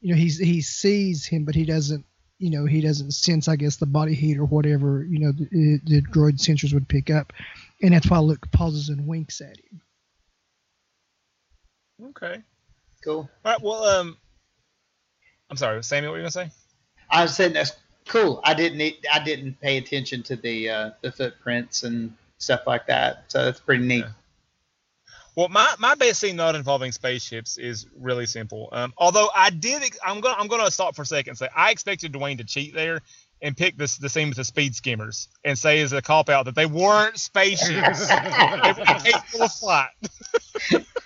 You know, he's he sees him, but he doesn't. You know, he doesn't sense, I guess, the body heat or whatever. You know, the, the droid sensors would pick up, and that's why Luke pauses and winks at him. Okay. Cool. All right. Well, um, I'm sorry, Sammy. What were you gonna say? I was saying that's cool. I didn't I didn't pay attention to the uh, the footprints and stuff like that. So that's pretty neat. Yeah. Well, my, my best scene not involving spaceships is really simple. Um, although I did, I'm gonna I'm gonna stop for a second and say I expected Dwayne to cheat there and pick this the scene with the speed skimmers and say as a cop out that they weren't spaceships. they were capable of flight.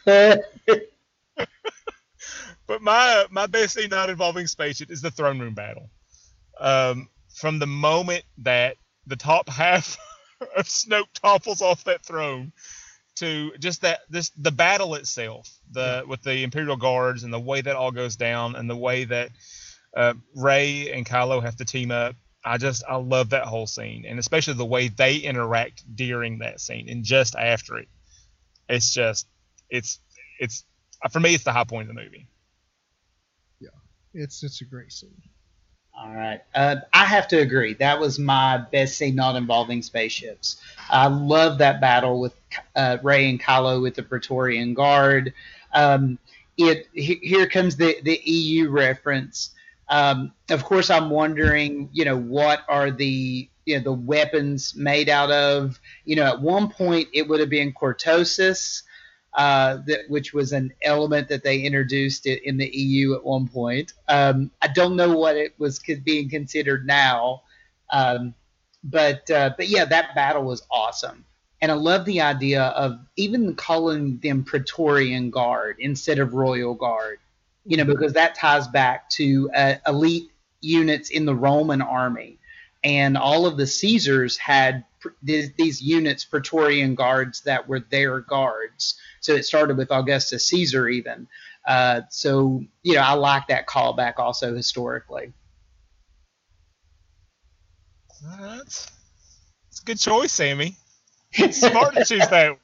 But my my best scene not involving spaceship is the throne room battle. Um, from the moment that the top half of Snoke topples off that throne to just that this the battle itself, the with the Imperial guards and the way that all goes down and the way that uh, Rey and Kylo have to team up. I just I love that whole scene and especially the way they interact during that scene and just after it. It's just it's it's for me it's the high point of the movie. Yeah, it's it's a great scene. All right. Uh, I have to agree. That was my best scene not involving spaceships. I love that battle with uh, Rey and Kylo with the Praetorian Guard. Um, it here comes the the EU reference. Um, of course, I'm wondering, you know, what are the you know the weapons made out of? You know, at one point it would have been cortosis, uh, that, which was an element that they introduced it in the EU at one point. Um, I don't know what it was being considered now, um, but uh, but yeah, that battle was awesome, and I love the idea of even calling them Praetorian Guard instead of Royal Guard, you know, because that ties back to uh, elite units in the Roman army, and all of the Caesars had these, these units, Praetorian guards that were their guards. So it started with Augustus Caesar, even. Uh, so, you know, I like that callback also historically. That's, that's a good choice, Sammy. It's smart to choose that.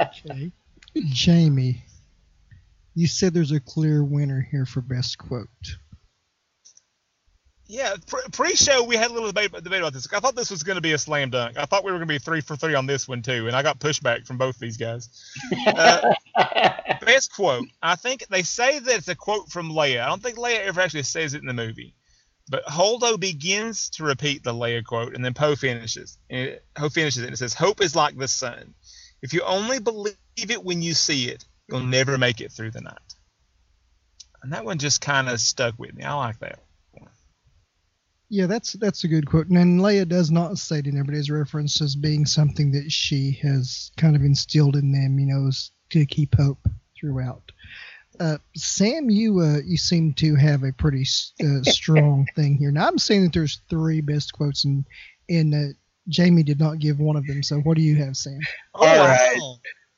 okay. Jamie, you said there's a clear winner here for best quote. Yeah, pre-show we had a little debate, debate about this. I thought this was going to be a slam dunk. I thought we were going to be three for three on this one too, and I got pushback from both these guys. Uh, best quote. I think they say that it's a quote from Leia. I don't think Leia ever actually says it in the movie, but Holdo begins to repeat the Leia quote, and then Poe finishes. And Poe finishes it and it says, "Hope is like the sun. If you only believe it when you see it, you'll never make it through the night." And that one just kind of stuck with me. I like that. Yeah, that's that's a good quote. And Leia does not state in everybody's reference as being something that she has kind of instilled in them, you know, to keep hope throughout. Uh, Sam, you uh, you seem to have a pretty uh, strong thing here. Now I'm saying that there's three best quotes, and and uh, Jamie did not give one of them. So what do you have, Sam? All right.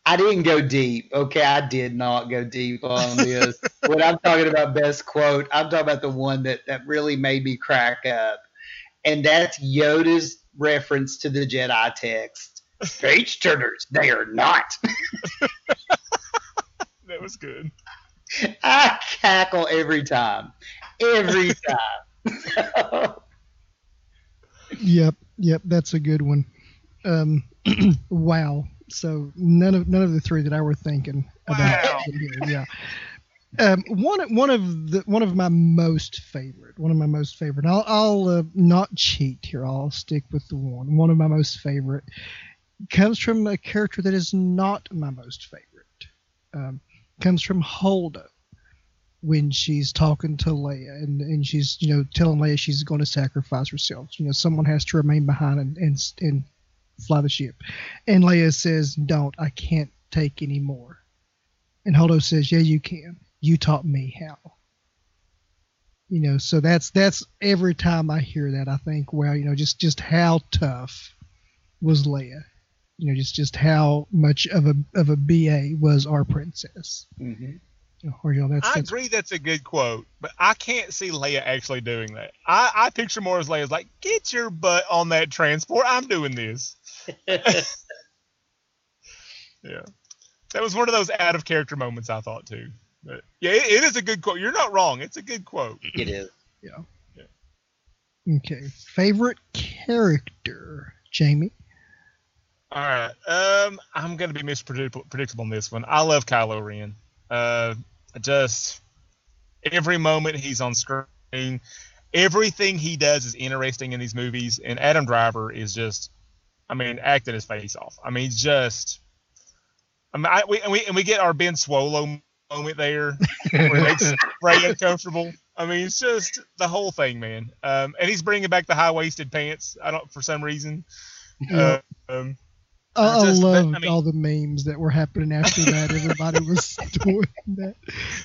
I didn't go deep. Okay, I did not go deep on this. when I'm talking about best quote, I'm talking about the one that, that really made me crack up. And that's Yoda's reference to the Jedi text. Page turners, they are not. that was good. I cackle every time. Every time. yep, yep, that's a good one. Um, wow. So none of none of the three that I were thinking about. Wow. yeah. Um, one one of the one of my most favorite, one of my most favorite. I'll, I'll uh, not cheat here. I'll stick with the one. One of my most favorite comes from a character that is not my most favorite. Um, comes from Holdo when she's talking to Leia and, and she's you know telling Leia she's going to sacrifice herself. You know, someone has to remain behind and and, and fly the ship. And Leia says, Don't, I can't take any more. And Holdo says, Yeah, you can. You taught me how. You know, so that's that's every time I hear that I think, well, you know, just just how tough was Leia. You know, just just how much of a of a BA was our princess. Mm-hmm. Or, that's, I that's, agree that's a good quote, but I can't see Leia actually doing that. I, I picture more as Leia's like, get your butt on that transport. I'm doing this. yeah. That was one of those out of character moments I thought too. But yeah, it, it is a good quote. You're not wrong. It's a good quote. It is. Yeah. yeah. Okay. Favorite character, Jamie? All right. Um, I'm gonna be mispredictable on this one. I love Kylo Ren. Uh, just every moment he's on screen, everything he does is interesting in these movies, and Adam Driver is just I mean, acting his face off. I mean, just. I mean, I, we, and we and we get our Ben Swolo moment there, where it makes Rey uncomfortable. I mean, it's just the whole thing, man. Um, and he's bringing back the high waisted pants. I don't for some reason. Yeah. Uh, um, I, just, loved I mean, all the memes that were happening after that. Everybody was doing that,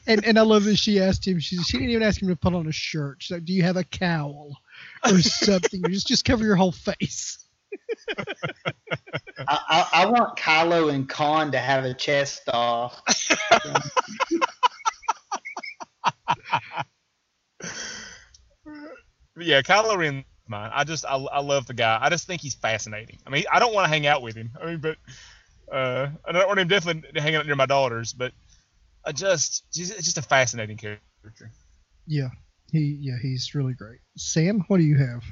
and and I love that she asked him. She she didn't even ask him to put on a shirt. She's like, "Do you have a cowl or something? just just cover your whole face." I, I, I, want Kylo and Khan to have a chest off. yeah, Kylo Ren, mine. I just I, I love the guy. I just think he's fascinating. I mean, I don't want to hang out with him. I mean, but uh, I don't want him definitely hanging out near my daughters. But I just, just it's just a fascinating character. Yeah, He yeah, he's really great. Sam, what do you have?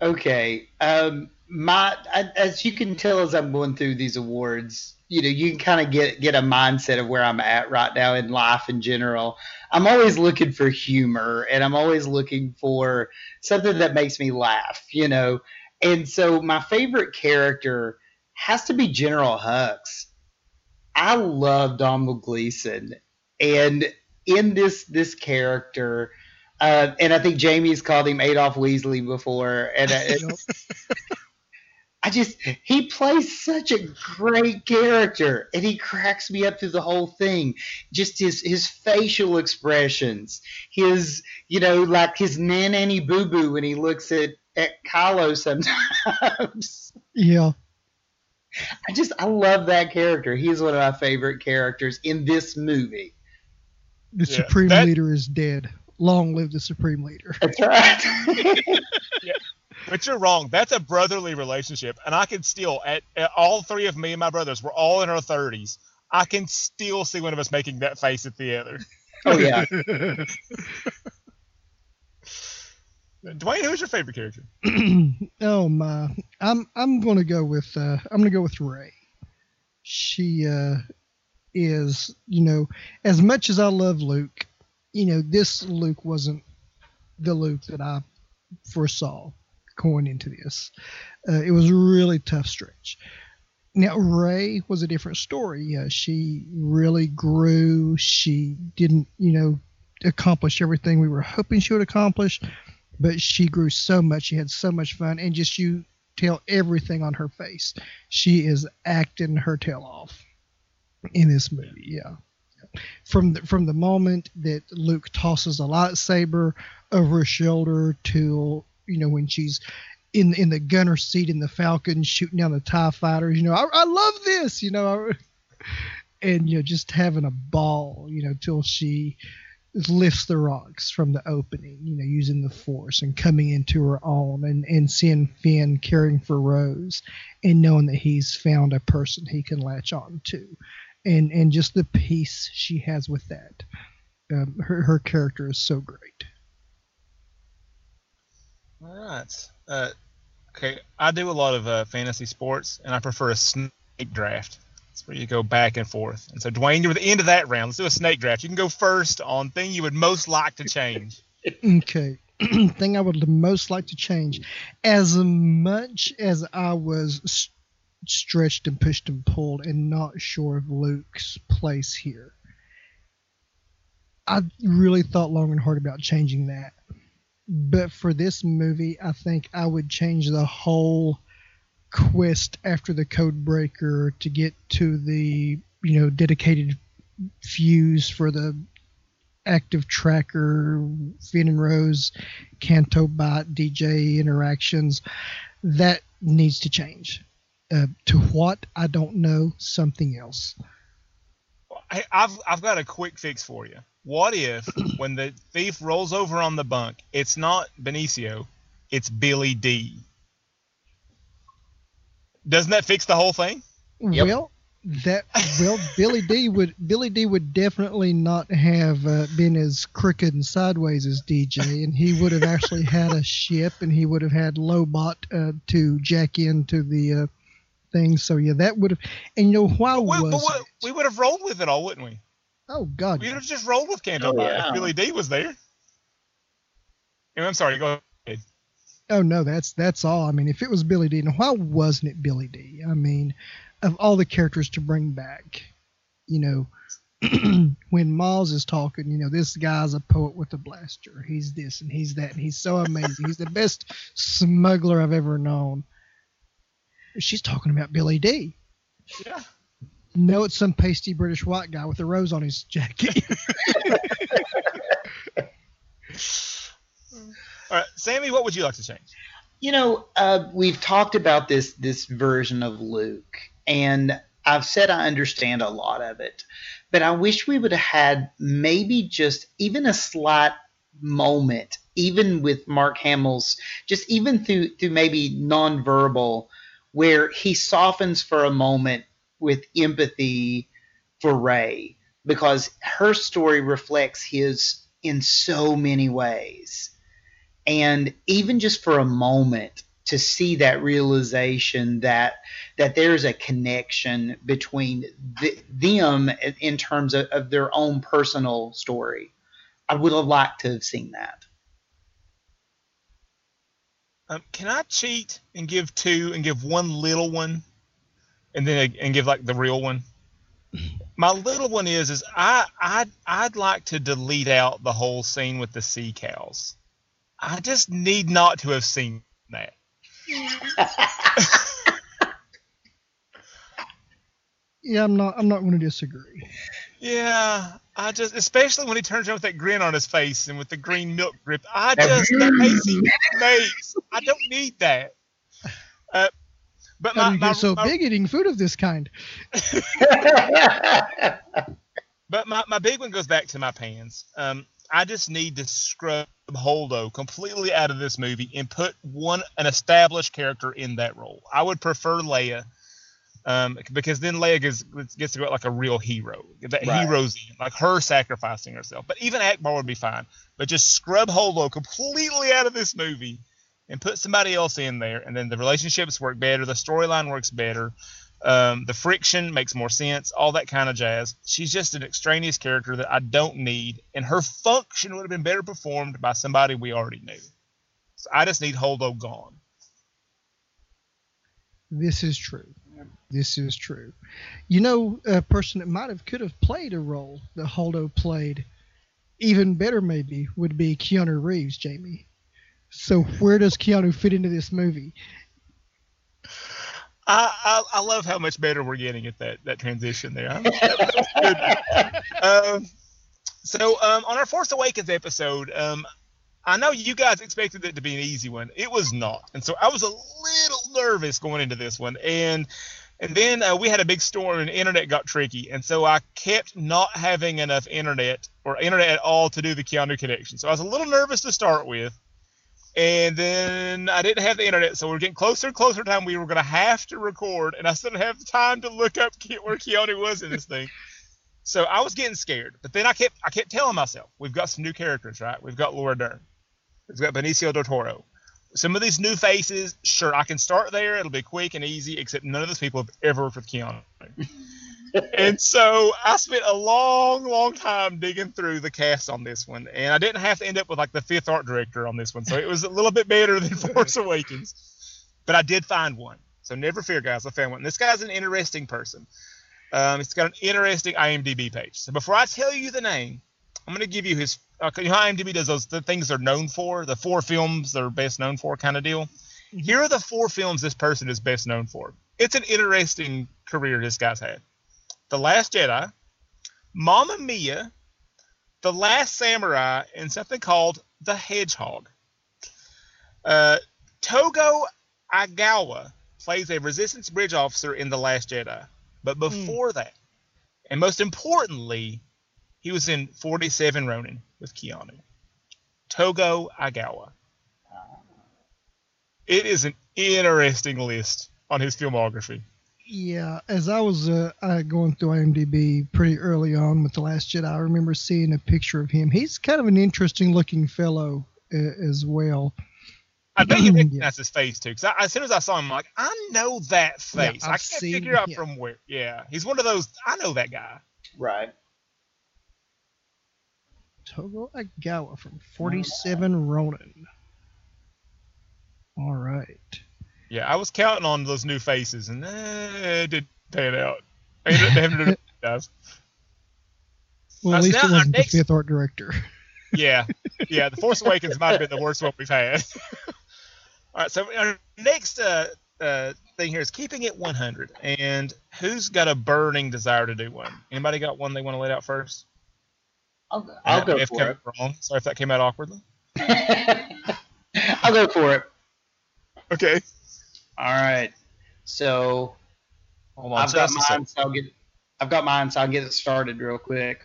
Okay. Um, my I, as you can tell as I'm going through these awards, you know, you can kind of get get a mindset of where I'm at right now in life in general. I'm always looking for humor, and I'm always looking for something that makes me laugh, you know. And so my favorite character has to be General Hux. I love Domhnall Gleeson, and in this this character, uh, and I think Jamie's called him Adolf Weasley before, and uh, I just he plays such a great character, and he cracks me up through the whole thing. Just his his facial expressions, his you know like his nanny boo boo when he looks at at Kylo sometimes. Yeah. I just I love that character. He's one of my favorite characters in this movie. The Yeah, supreme that- leader is dead. Long live the supreme leader. That's right. But you're wrong. That's a brotherly relationship, and I can still at, at all three of me and my brothers we're all in our 30s. I can still see one of us making that face at the other. oh yeah. Dwayne, who's your favorite character? oh my, I'm I'm gonna go with uh, I'm gonna go with Rey. She uh, is you know as much as I love Luke, you know this Luke wasn't the Luke that I foresaw going into this. Uh, it was a really tough stretch. Now Rey was a different story. Uh, she really grew. She didn't you know accomplish everything we were hoping she would accomplish but she grew so much. She had so much fun, and just you tell everything on her face. She is acting her tail off in this movie. Yeah, from the, from the moment that Luke tosses a lightsaber over his shoulder to you know when she's in in the gunner seat in the Falcon shooting down the Tie fighters. You know, I, I love this. You know, and you know just having a ball. You know, till she lifts the rocks from the opening, you know, using the force and coming into her own and, and seeing Finn caring for Rose and knowing that he's found a person he can latch on to. And and just the peace she has with that. Um, her her character is so great. All right. Uh, okay, I do a lot of uh, fantasy sports, and I prefer a snake draft. It's where you go back and forth. And so, Dwayne, you're at the end of that round. Let's do a snake draft. You can go first on thing you would most like to change. Okay. Thing I would most like to change, as much as I was s- stretched and pushed and pulled and not sure of Luke's place here, I really thought long and hard about changing that. But for this movie, I think I would change the whole quest after the code breaker to get to the you know dedicated fuse for the active tracker, Finn and Rose, Canto Bight, DJ interactions. That needs to change. Uh, to what I don't know. Something else. I, I've I've got a quick fix for you. What if when the thief rolls over on the bunk, it's not Benicio, it's Billy Dee. Doesn't that fix the whole thing? Yep. Well, that well, Billy Dee would Billy Dee would definitely not have uh, been as crooked and sideways as DJ, and he would have actually had a ship, and he would have had Lobot uh, to jack into the uh, thing. So yeah, that would have. And you know why We, was but we, we would have rolled with it all, wouldn't we? Oh God, We would have just rolled with Canto Oh, yeah. if Billy Dee was there. And I'm sorry, go ahead. Oh no, that's that's all. I mean, if it was Billy Dee, now why wasn't it Billy Dee? I mean, of all the characters to bring back, you know, when Maz is talking, you know, this guy's a poet with a blaster. He's this and he's that, and he's so amazing. he's the best smuggler I've ever known. She's talking about Billy Dee. Yeah. No, it's some pasty British white guy with a rose on his jacket. All right, Sammy, what would you like to change? You know, uh, we've talked about this this version of Luke, and I've said I understand a lot of it, but I wish we would have had maybe just even a slight moment, even with Mark Hamill's, just even through through maybe nonverbal, where he softens for a moment with empathy for Rey, because her story reflects his in so many ways. And even just for a moment to see that realization that that there's a connection between the, them in terms of, of their own personal story. I would have liked to have seen that. Um, can I cheat and give two and give one little one, and then and give like the real one? My little one is is I I I'd like to delete out the whole scene with the sea cows. I just need not to have seen that. yeah, I'm not. I'm not going to disagree. Yeah, I just, especially when he turns around with that grin on his face and with the green milk grip. I just that makes he makes. I don't need that. Uh, but How my, do you get so my, big eating food of this kind? but my, my big one goes back to my pans. Um, I just need to scrub Holdo completely out of this movie and put one an established character in that role. I would prefer Leia, um, because then Leia gets, gets to go like a real hero. That right. hero's like her sacrificing herself. But even Ackbar would be fine. But just scrub Holdo completely out of this movie and put somebody else in there, and then the relationships work better, the storyline works better. Um, the friction makes more sense, all that kind of jazz. She's just an extraneous character that I don't need, and her function would have been better performed by somebody we already knew. So I just need Holdo gone. This is true. This is true. You know, a person that might have could have played a role that Holdo played, even better maybe, would be Keanu Reeves, Jamie. So where does Keanu fit into this movie? I, I, I, love how much better we're getting at that that transition there. um, so um, on our Force Awakens episode, um, I know you guys expected it to be an easy one. It was not, and so I was a little nervous going into this one. And and then uh, we had a big storm and internet got tricky, and so I kept not having enough internet or internet at all to do the Keanu connection. So I was a little nervous to start with and then I didn't have the internet, so we are getting closer and closer to time we were going to have to record, and I still didn't have time to look up where Keanu was in this thing. So I was getting scared, but then I kept I kept telling myself, we've got some new characters, right? We've got Laura Dern, we've got Benicio del Toro. Some of these new faces, sure, I can start there. It'll be quick and easy, except none of those people have ever worked with Keanu and so I spent a long, long time digging through the cast on this one, and I didn't have to end up with like the fifth art director on this one, so it was a little bit better than Force Awakens. But I did find one, so never fear, guys. I found one. This guy's an interesting person. Um, it's got an interesting IMDb page. So before I tell you the name, I'm going to give you his. Uh, you know how IMDb does those the things they're known for, the four films they're best known for, kind of deal. Mm-hmm. Here are the four films this person is best known for. It's an interesting career this guy's had. The Last Jedi, Mamma Mia, The Last Samurai, and something called The Hedgehog. Uh, Togo Igawa plays a Resistance bridge officer in The Last Jedi. But hmm. before mm. that, and most importantly, he was in 47 Ronin with Keanu. Togo Igawa. It is an interesting list on his filmography. Yeah, as I was uh, uh, going through IMDb pretty early on with The Last Jedi, I remember seeing a picture of him. He's kind of an interesting looking fellow uh, as well. I bet you recognize yeah. his face too, because as soon as I saw him, I'm like, I know that face. Yeah, I can't figure out from where. Yeah, he's one of those. I know that guy. Right. Togo Igawa from 47 Ronin. All right. Yeah, I was counting on those new faces, and eh, it didn't pan out. I ended up having to guys. Well, at least it wasn't next... the fifth art director. yeah, yeah. The Force Awakens might have been the worst one we've had. All right, so our next uh, uh, thing here is keeping it 100. And who's got a burning desire to do one? Anybody got one they want to let out first? I'll, I'll go for it. Wrong. Sorry if that came out awkwardly. I'll go for it. Okay. All right. So Hold on, I've got mine, so I'll get I've got mine, so I'll get it started real quick.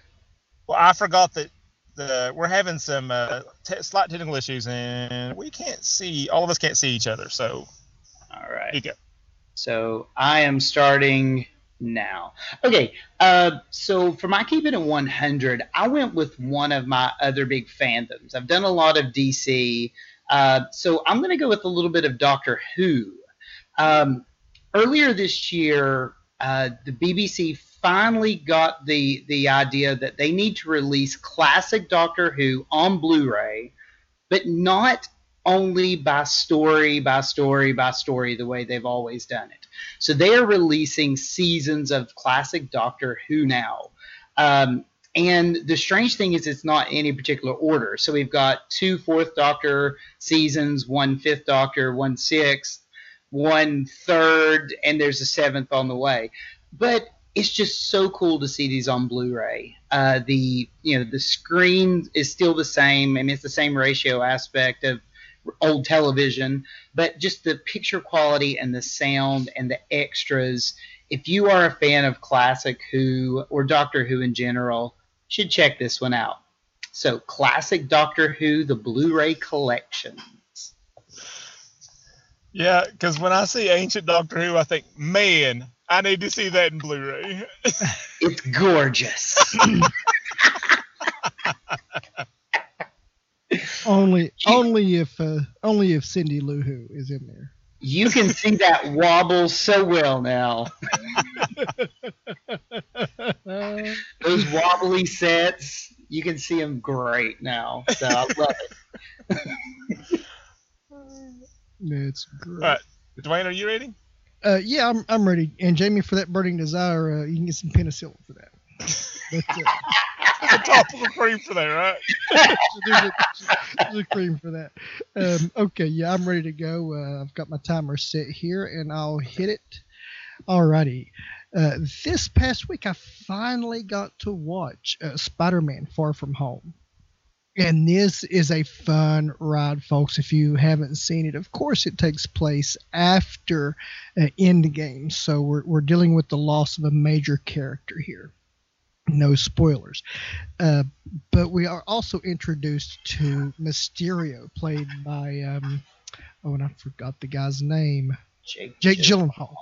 Well, I forgot that the we're having some uh, t- slight technical issues, and we can't see. All of us can't see each other. So, all right. You go. So I am starting now. Okay, uh, so for my keeping it at 100, I went with one of my other big fandoms. I've done a lot of DC, uh, so I'm going to go with a little bit of Doctor Who. Um, earlier this year, uh, the BBC finally got the the idea that they need to release classic Doctor Who on Blu-ray, but not only by story by story by story the way they've always done it. So they are releasing seasons of classic Doctor Who now. Um, and the strange thing is, it's not in any particular order. So we've got two Fourth Doctor seasons, one Fifth Doctor, one Sixth, one Third, and there's a seventh on the way. But it's just so cool to see these on Blu-ray. Uh, the you know the screen is still the same. Mean, it's the same ratio aspect of old television, but just the picture quality and the sound and the extras. If you are a fan of classic Who or Doctor Who in general, should check this one out. So, classic Doctor Who, the Blu-ray collections. Yeah, because when I see ancient Doctor Who, I think, man, I need to see that in Blu-ray. it's gorgeous. only, only if, uh, only if Cindy Lou Who is in there. You can see that wobble so well now. Those wobbly sets, you can see them great now. So I love it. It's great. All right, Dwayne, are you ready? Uh, yeah, I'm, I'm ready. And Jamie, for that burning desire, uh, you can get some penicillin for that. That's it. There's a topical cream for that, right? there's, a, there's a cream for that. Um, okay, yeah, I'm ready to go. Uh, I've got my timer set here, and I'll hit it. Alrighty. Uh, this past week, I finally got to watch uh, Spider-Man: Far From Home. And this is a fun ride, folks. If you haven't seen it, of course, it takes place after uh, Endgame, so we're, we're dealing with the loss of a major character here. No spoilers. Uh, but we are also introduced to Mysterio, played by, um, oh, and I forgot the guy's name. Jake, Jake Gyllenhaal.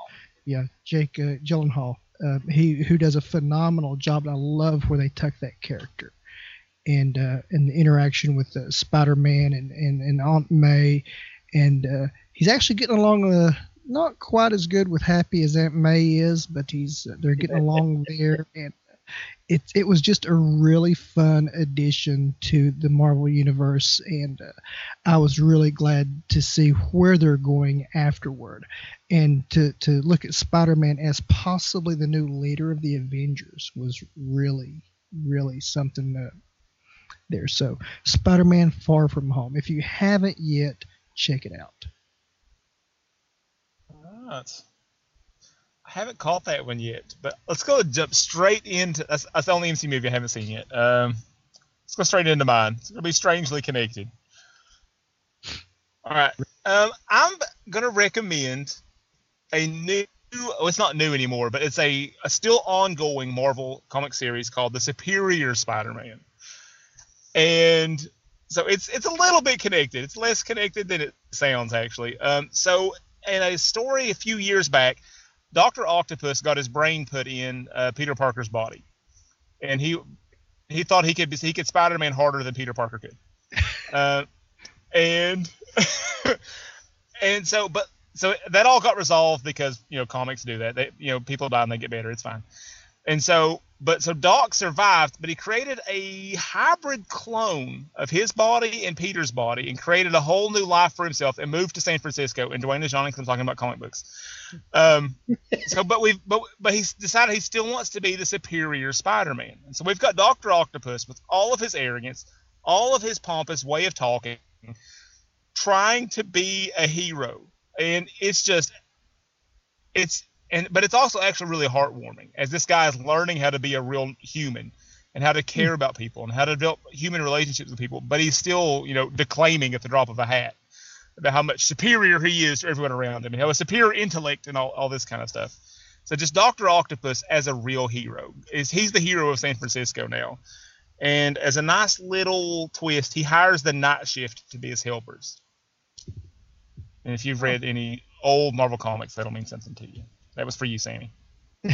Yeah, Jake uh, Gyllenhaal. Uh, he who does a phenomenal job. And I love where they tuck that character and uh, and the interaction with uh, Spider-Man and, and, and Aunt May, and uh, he's actually getting along uh, not quite as good with Happy as Aunt May is, but he's uh, they're getting along there, and it it was just a really fun addition to the Marvel universe, and uh, I was really glad to see where they're going afterward, and to to look at Spider-Man as possibly the new leader of the Avengers was really really something that there. So, Spider Man Far From Home. If you haven't yet, check it out. Right. I haven't caught that one yet, but let's go jump straight into that's, that's the only MC movie I haven't seen yet. Um, let's go straight into mine. It's gonna be strangely connected. All right. Um, I'm gonna recommend a new. Oh, it's not new anymore, but it's a, a still ongoing Marvel comic series called The Superior Spider-Man and so it's it's a little bit connected. It's less connected than it sounds actually. Um, so in a story a few years back, Doctor Octopus got his brain put in uh, Peter Parker's body, and he he thought he could he could Spider-Man harder than Peter Parker could, uh, and and so but so that all got resolved because you know comics do that. They you know people die and they get better. It's fine. And so, but so Doc survived, but he created a hybrid clone of his body and Peter's body and created a whole new life for himself and moved to San Francisco. And Dwayne I'm talking about comic books. Um, so, but we've, but, but he's decided he still wants to be the superior Spider Man. And so we've got Dr. Octopus with all of his arrogance, all of his pompous way of talking, trying to be a hero. And it's just, it's, and but it's also actually really heartwarming as this guy is learning how to be a real human and how to care hmm. about people and how to develop human relationships with people but he's still you know declaiming at the drop of a hat about how much superior he is to everyone around him and how a superior intellect and all, all this kind of stuff. So just dr octopus as a real hero is he's the hero of san francisco now. And as a nice little twist he hires the night shift to be his helpers. And if you've read any old marvel comics that'll mean something to you that was for you, Sammy.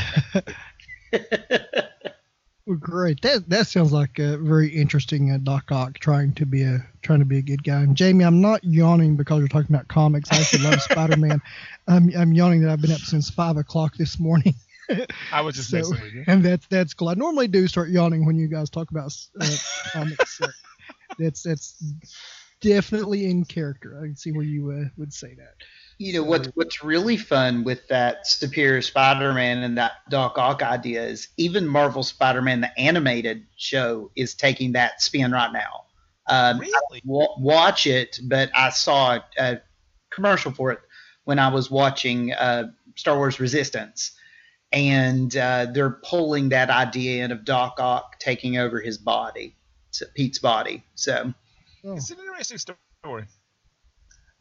Well, great. That that sounds like a very interesting uh, Doc Ock trying to be a trying to be a good guy. And Jamie, I'm not yawning because you're talking about comics. I actually love Spider-Man. I'm I'm yawning that I've been up since five o'clock this morning. I was just So- messing with you. and that's that's cool. I normally do start yawning when you guys talk about uh, comics. So that's that's definitely in character. I can see where you uh, would say that. You know what's what's really fun with that Superior Spider-Man and that Doc Ock idea is even Marvel Spider-Man the animated show is taking that spin right now. Um, Really? wa- watch it, but I saw a, commercial for it when I was watching uh, Star Wars Resistance, and uh, they're pulling that idea in of Doc Ock taking over his body, Pete's body. So Oh, It's an interesting story.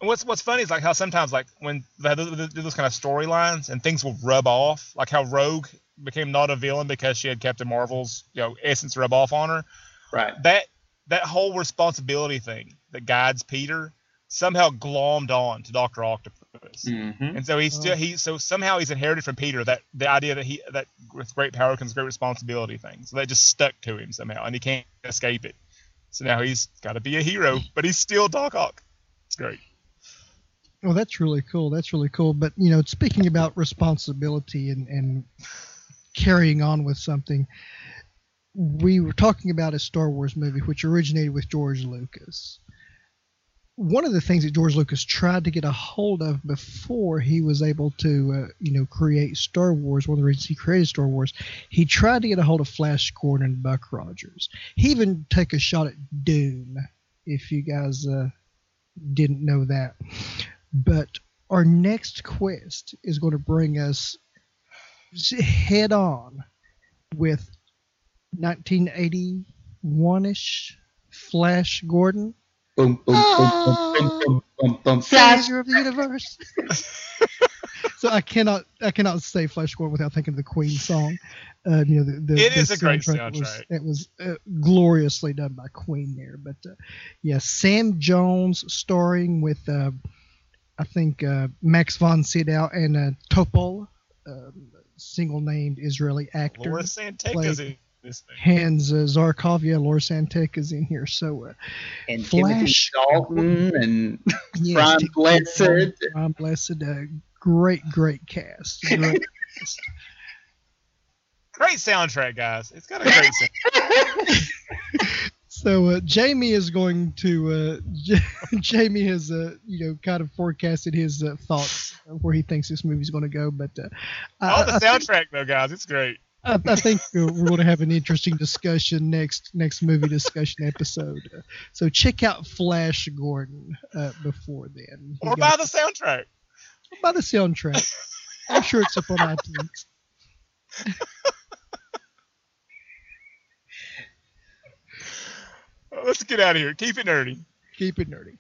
And what's what's funny is like how sometimes like when they have those, those kind of storylines and things will rub off, like how Rogue became not a villain because she had Captain Marvel's you know essence rub off on her. right, That that whole responsibility thing that guides Peter somehow glommed on to Doctor Octopus. mm-hmm. And so he's still he so somehow he's inherited from Peter that the idea that he that with great power comes great responsibility thing. So that just stuck to him somehow, and he can't escape it. So now he's got to be a hero, but he's still Doc Ock. It's great. Well, that's really cool. That's really cool. But you know, speaking about responsibility and and carrying on with something, we were talking about a Star Wars movie which originated with George Lucas. One of the things that George Lucas tried to get a hold of before he was able to, uh, you know, create Star Wars, one of the reasons he created Star Wars, he tried to get a hold of Flash Gordon and Buck Rogers. He even took a shot at Dune, if you guys uh, didn't know that. But our next quest is going to bring us head on with 1981 ish Flash Gordon. Boom, boom, oh. boom, boom Savior of the universe. so I cannot, I cannot say Flash Gordon without thinking of the Queen song. Uh, you know, the, the, it the is a great soundtrack. Was, it was uh, gloriously done by Queen there, but uh, yeah, Sam Jones starring with uh, I think uh, Max von Sydow and uh, Topol, um, single named Israeli actor. Laura Santeca's played- in this thing. Hans uh, Zarkov, yeah, Laura Santek is in here. So uh, and Flash. Timothy Dalton and yes, Brian Tim- Blessed. Brian Blessed, uh, great, great cast. Great cast. Great soundtrack, guys. It's got a great sound. So uh, Jamie is going to. Uh, Jamie has, uh, you know, kind of forecasted his uh, thoughts where he thinks this movie's going to go. But uh, I, Oh, the I think, soundtrack though, guys. It's great. I, I think we're going to have an interesting discussion next next movie discussion episode. Uh, so check out Flash Gordon uh, before then. Or buy the soundtrack. buy the soundtrack. I'm sure it's up on iTunes. Let's get out of here. Keep it nerdy. Keep it nerdy.